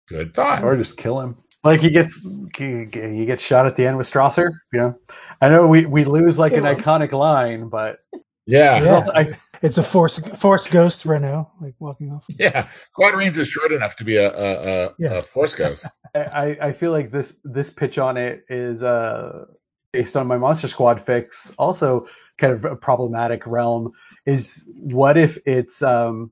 good thought. or just kill him. Like he gets he, he gets shot at the end with Strasser. You know, I know we, we lose like an him. iconic line, but Yeah, *laughs* Yeah. Also- I, It's a force force ghost Renault, like walking off. *laughs* yeah. Claude Rains is short enough to be a a, a, Yeah. a force ghost. *laughs* I I feel like this this pitch on it is uh based on my Monster Squad fix. Also, kind of a problematic realm is what if it's um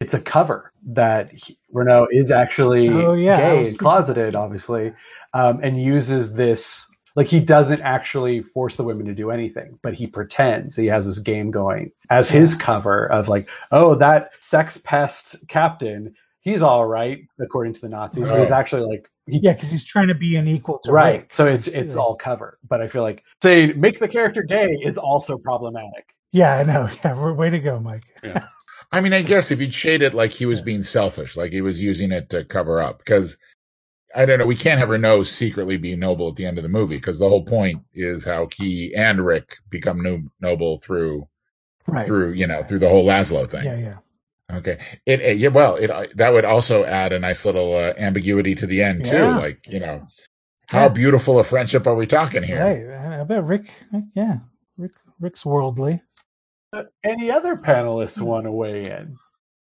it's a cover that he, Renault is actually Oh, yeah, gay was and closeted, obviously, um, and uses this like he doesn't actually force the women to do anything, but he pretends he has this game going as his cover of like, oh, that sex pest captain, he's all right according to the Nazis, but he's actually like he Yeah, because he's trying to be an equal to right Rick. so it's it's Yeah. all cover but i feel like saying make the character gay is also problematic Yeah, I know. *laughs* Yeah, we're- way to go, Mike. Yeah. *laughs* I mean, I guess if you'd shade it like he was being selfish, like he was using it to cover up, because I don't know, we can't have Renault secretly be noble at the end of the movie, because the whole point is how he and Rick become no- noble through Right. through you know through the whole Laszlo thing. Yeah, yeah. Okay, it, it- yeah, well, it uh, that would also add a nice little uh, ambiguity to the end too, Yeah. like you know, how Yeah. beautiful a friendship are we talking here? Right. I I bet Rick. Yeah, Rick. Rick's worldly. Uh, any other panelists want to weigh in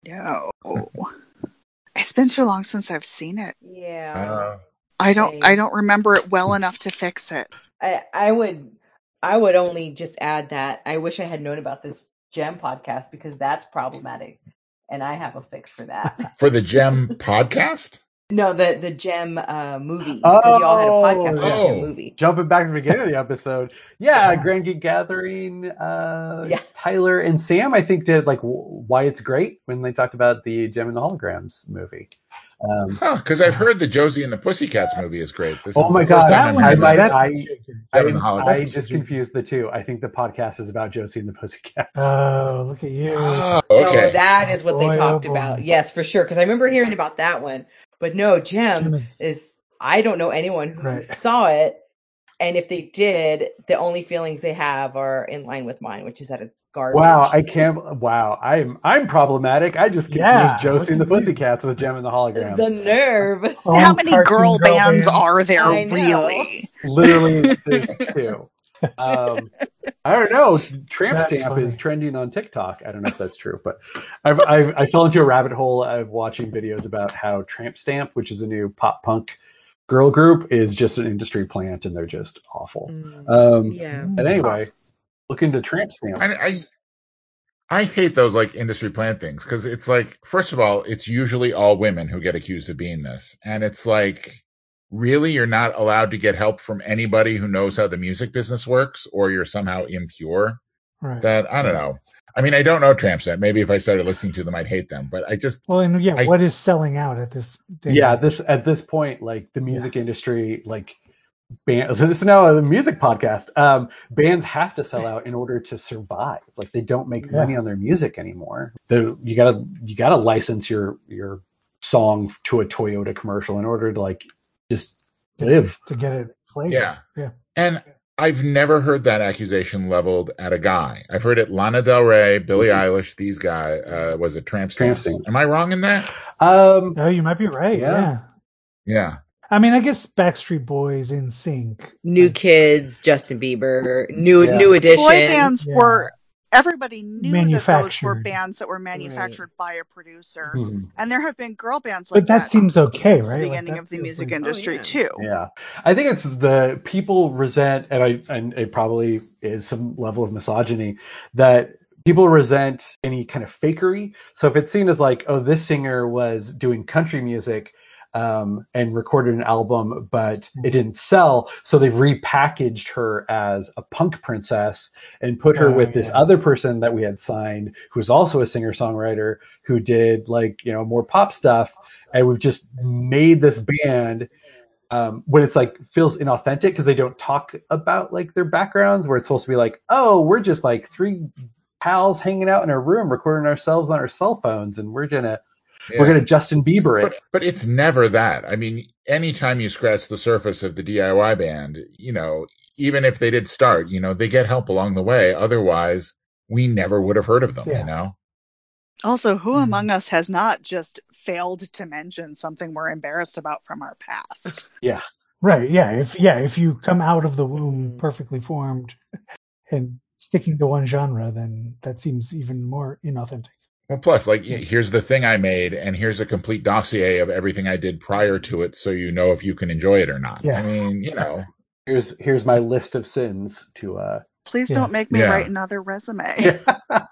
No. It's been too long since I've seen it. Yeah. Uh, I don't Same. I don't remember it well enough to fix it. I I would I would only just add that I wish I had known about this Jem podcast because that's problematic. And I have a fix for that. for the Jem podcast. No, the the Jem uh movie. Because y'all had a podcast about Oh. Jem movie. jumping back to the beginning of the episode yeah, Yeah. grand geek gathering uh Yeah. tyler and sam i think did like w- why it's great when they talked about the Jem and the holograms movie um Huh, because I've heard the Josie and the Pussycats movie is great. This Oh is my the God, that time I'm one- I- that. I- I, Jem and the Holograms. I just confused the two i think the podcast is about josie and the pussycats Oh, look at you. Oh, No, okay. that is what Boy, they oh talked boy. about. Yes, for sure. Because I remember hearing about that one. But no, Jem, Jem is- is I don't know anyone who Right. *laughs* saw it. And if they did, the only feelings they have are in line with mine, which is that it's garbage. Wow, I can't. Wow, I'm I'm problematic. I just confused Yeah, Josie and the look at you. Pussycats with Jem and the Holograms. the nerve. Oh, How many cartoon girl bands band. are there really? Literally, *laughs* there's two. Um, I don't know. Tramp That's Stamp funny. is trending on TikTok. I don't know if that's true, but I've, I've I fell into a rabbit hole of watching videos about how Tramp Stamp, which is a new pop punk girl group, is just an industry plant, and they're just awful. Mm, Um, yeah. And anyway, look into Tramp Stamp. I, I I hate those like industry plant things because it's like first of all, it's usually all women who get accused of being this, and it's like really you're not allowed to get help from anybody who knows how the music business works, or you're somehow impure. Right. That I don't know. I mean, I don't know Tramp Stamp. Maybe if I started listening to them, I'd hate them. But I just well, and yeah, I- what is selling out at this? Day yeah this at this point like the music industry like band *laughs* this is now a music podcast um bands have to sell out in order to survive like they don't make Yeah. money on their music anymore they you gotta you gotta license your your song to a toyota commercial in order to like just live to get it played. Yeah. Yeah. And I've never heard that accusation leveled at a guy. I've heard it Lana Del Rey, Billie Eilish, these guys, uh, was it Tramp Tramp Stamps? Stamp. Am I wrong in that? um Oh, you might be right. Yeah. Yeah. Yeah. I mean, I guess Backstreet Boys, NSYNC, New like, Kids, Justin Bieber, New Yeah. New Edition. Boy bands Yeah. were everybody knew that those were bands that were manufactured by a producer. Mhm. And there have been girl bands like but that seems okay, since right? the beginning that of the music like- industry yeah. too. Yeah, I think it's the people resent, and I and it probably is some level of misogyny that people resent any kind of fakery. So if it's seen as like, oh, this singer was doing country music um, and recorded an album, but it didn't sell, so they've repackaged her as a punk princess and put her Oh, with this other person that we had signed, who's also a singer songwriter who did like you know more pop stuff, and we've just made this band um, when it's like feels inauthentic because they don't talk about like their backgrounds where it's supposed to be like oh we're just like three pals hanging out in a room recording ourselves on our cell phones and we're gonna we're gonna justin bieber it But, but it's never that. I mean, anytime you scratch the surface of the DIY band, you know, even if they did start, you know, they get help along the way. Otherwise, we never would have heard of them, Yeah. you know? Also, who Mhm. among us has not just failed to mention something we're embarrassed about from our past? *laughs* yeah Right. Yeah. If yeah, if you come out of the womb Mhm. perfectly formed and sticking to one genre, then that seems even more inauthentic. Well, plus, like, here's the thing I made, and here's a complete dossier of everything I did prior to it, so you know if you can enjoy it or not. Yeah. I mean, you know, *laughs* here's here's my list of sins to uh Please Yeah. don't make me Yeah. write another resume. *laughs*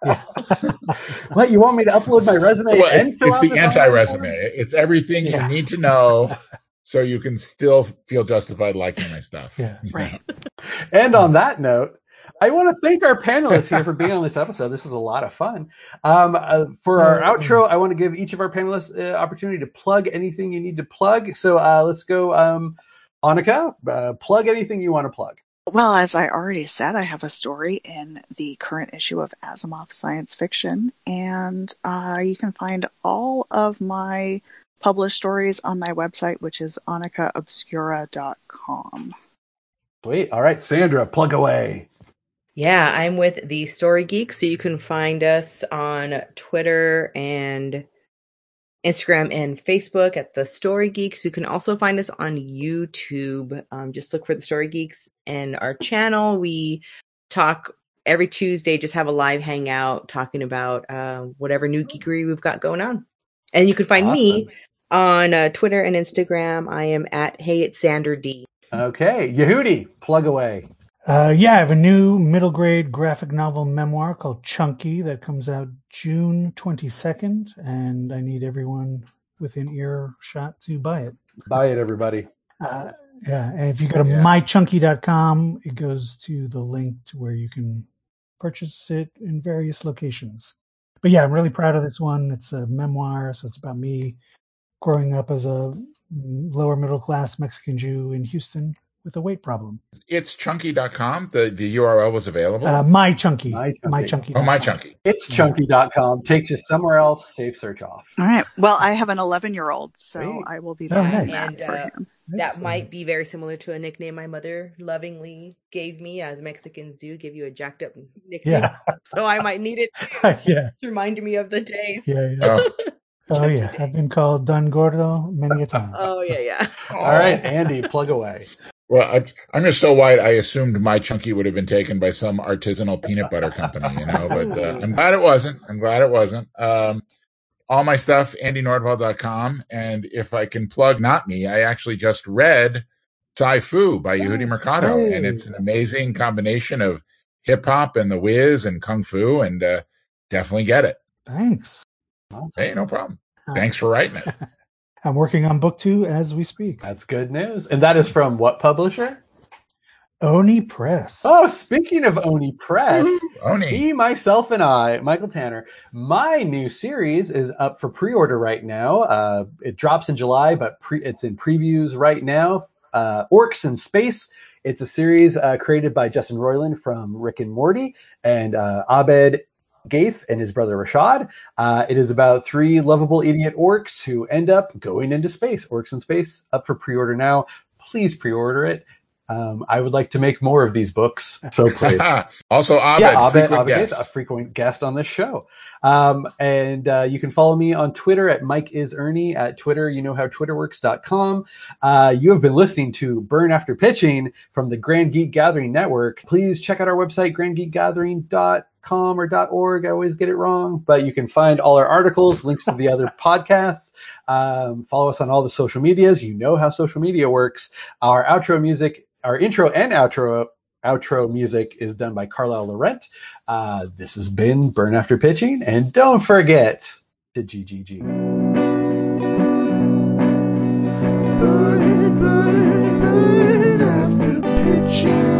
Yeah. *laughs* what you want me to upload my resume well, it's, fill it's the anti online resume. It's everything Yeah. you need to know, so you can still feel justified liking my stuff. Yeah. Right. know? And on that note, I want to thank our panelists here for being on this episode. This was a lot of fun. Um, uh, for our outro, I want to give each of our panelists uh, opportunity to plug anything you need to plug. So uh, let's go, um, Annika. Uh, plug anything you want to plug. Well, as I already said, I have a story in the current issue of Asimov Science Fiction, and uh, you can find all of my published stories on my website, which is anikaobscura.com. Sweet. All right, Sandra, plug away. Yeah, I'm with the Story Geeks, so you can find us on Twitter and Instagram and Facebook at the Story Geeks. You can also find us on YouTube. Um, just look for the Story Geeks and our channel. We talk every Tuesday, just have a live hangout talking about uh, whatever new geekery we've got going on. And you can find me on uh, Twitter and Instagram. I am at Hey It's Sander D. Okay, Yehudi, plug away. Uh, yeah, I have a new middle grade graphic novel memoir called Chunky that comes out June 22nd, and I need everyone within earshot to buy it. Buy it, everybody. Uh, yeah, and if you go to Yeah. mychunky.com, it goes to the link to where you can purchase it in various locations. But yeah, I'm really proud of this one. It's a memoir, so it's about me growing up as a lower middle class Mexican Jew in Houston with a weight problem. It's chunky.com. The, the URL was available. Uh, my chunky, My Chunky. my chunky. oh, my chunky. It's chunky.com. Takes you somewhere else. Safe search off. All right. Well, I have an 11 year old, so Sweet. I will be Oh, buying nice. that And, for uh, him. That might be very similar to a nickname my mother lovingly gave me, as Mexicans do, give you a jacked up nickname. Yeah, *laughs* So I might need it *laughs* yeah, to remind me of the days. yeah, yeah. Oh, Oh yeah. I've been called Don Gordo many a time. Oh yeah, yeah. All right, Andy, plug away. Well, I, I'm just so white. I assumed my chunky would have been taken by some artisanal peanut butter company, you know. But uh, I'm *laughs* glad it wasn't. I'm glad it wasn't. Um, all my stuff, AndyNordwall.com. And if I can plug not me, I actually just read Sci Fu by Yehudi Mercado, and it's an amazing combination of hip hop and the whiz and kung fu, and uh, definitely get it. Thanks. Awesome. Hey, no problem. Thanks for writing it. *laughs* I'm working on book two as we speak. That's good news. And that is from what publisher? Oni Press. Oh, speaking of Oni Press, Oni. me, myself, and I, Michael Tanner, my new series is up for pre-order right now. Uh, it drops in July, but pre- it's in previews right now. Uh, Orcs in Space. It's a series uh, created by Justin Roiland from Rick and Morty and uh, Abed Gheith and his brother Rashad. Uh, it is about three lovable idiot orcs who end up going into space. Orcs in Space up for pre-order now. Please pre-order it. Um, I would like to make more of these books. So please. *laughs* also, Abed, yeah, Abed, frequent Abed guest. a frequent guest on this show. Um, and uh, you can follow me on Twitter at Mike is Ernie at Twitter. You know how TwitterWorks.com. Uh, you have been listening to Burn After Pitching from the Grand Geek Gathering Network. Please check out our website, grandgeekgathering.com .com or .org. I always get it wrong, but you can find all our articles, links to the other *laughs* podcasts. Um, follow us on all the social medias. You know how social media works. Our outro music, our intro and outro outro music is done by Carlisle Laurent. Uh, this has been Burn After Pitching, and don't forget to GGG. Burn, burn, burn after pitching.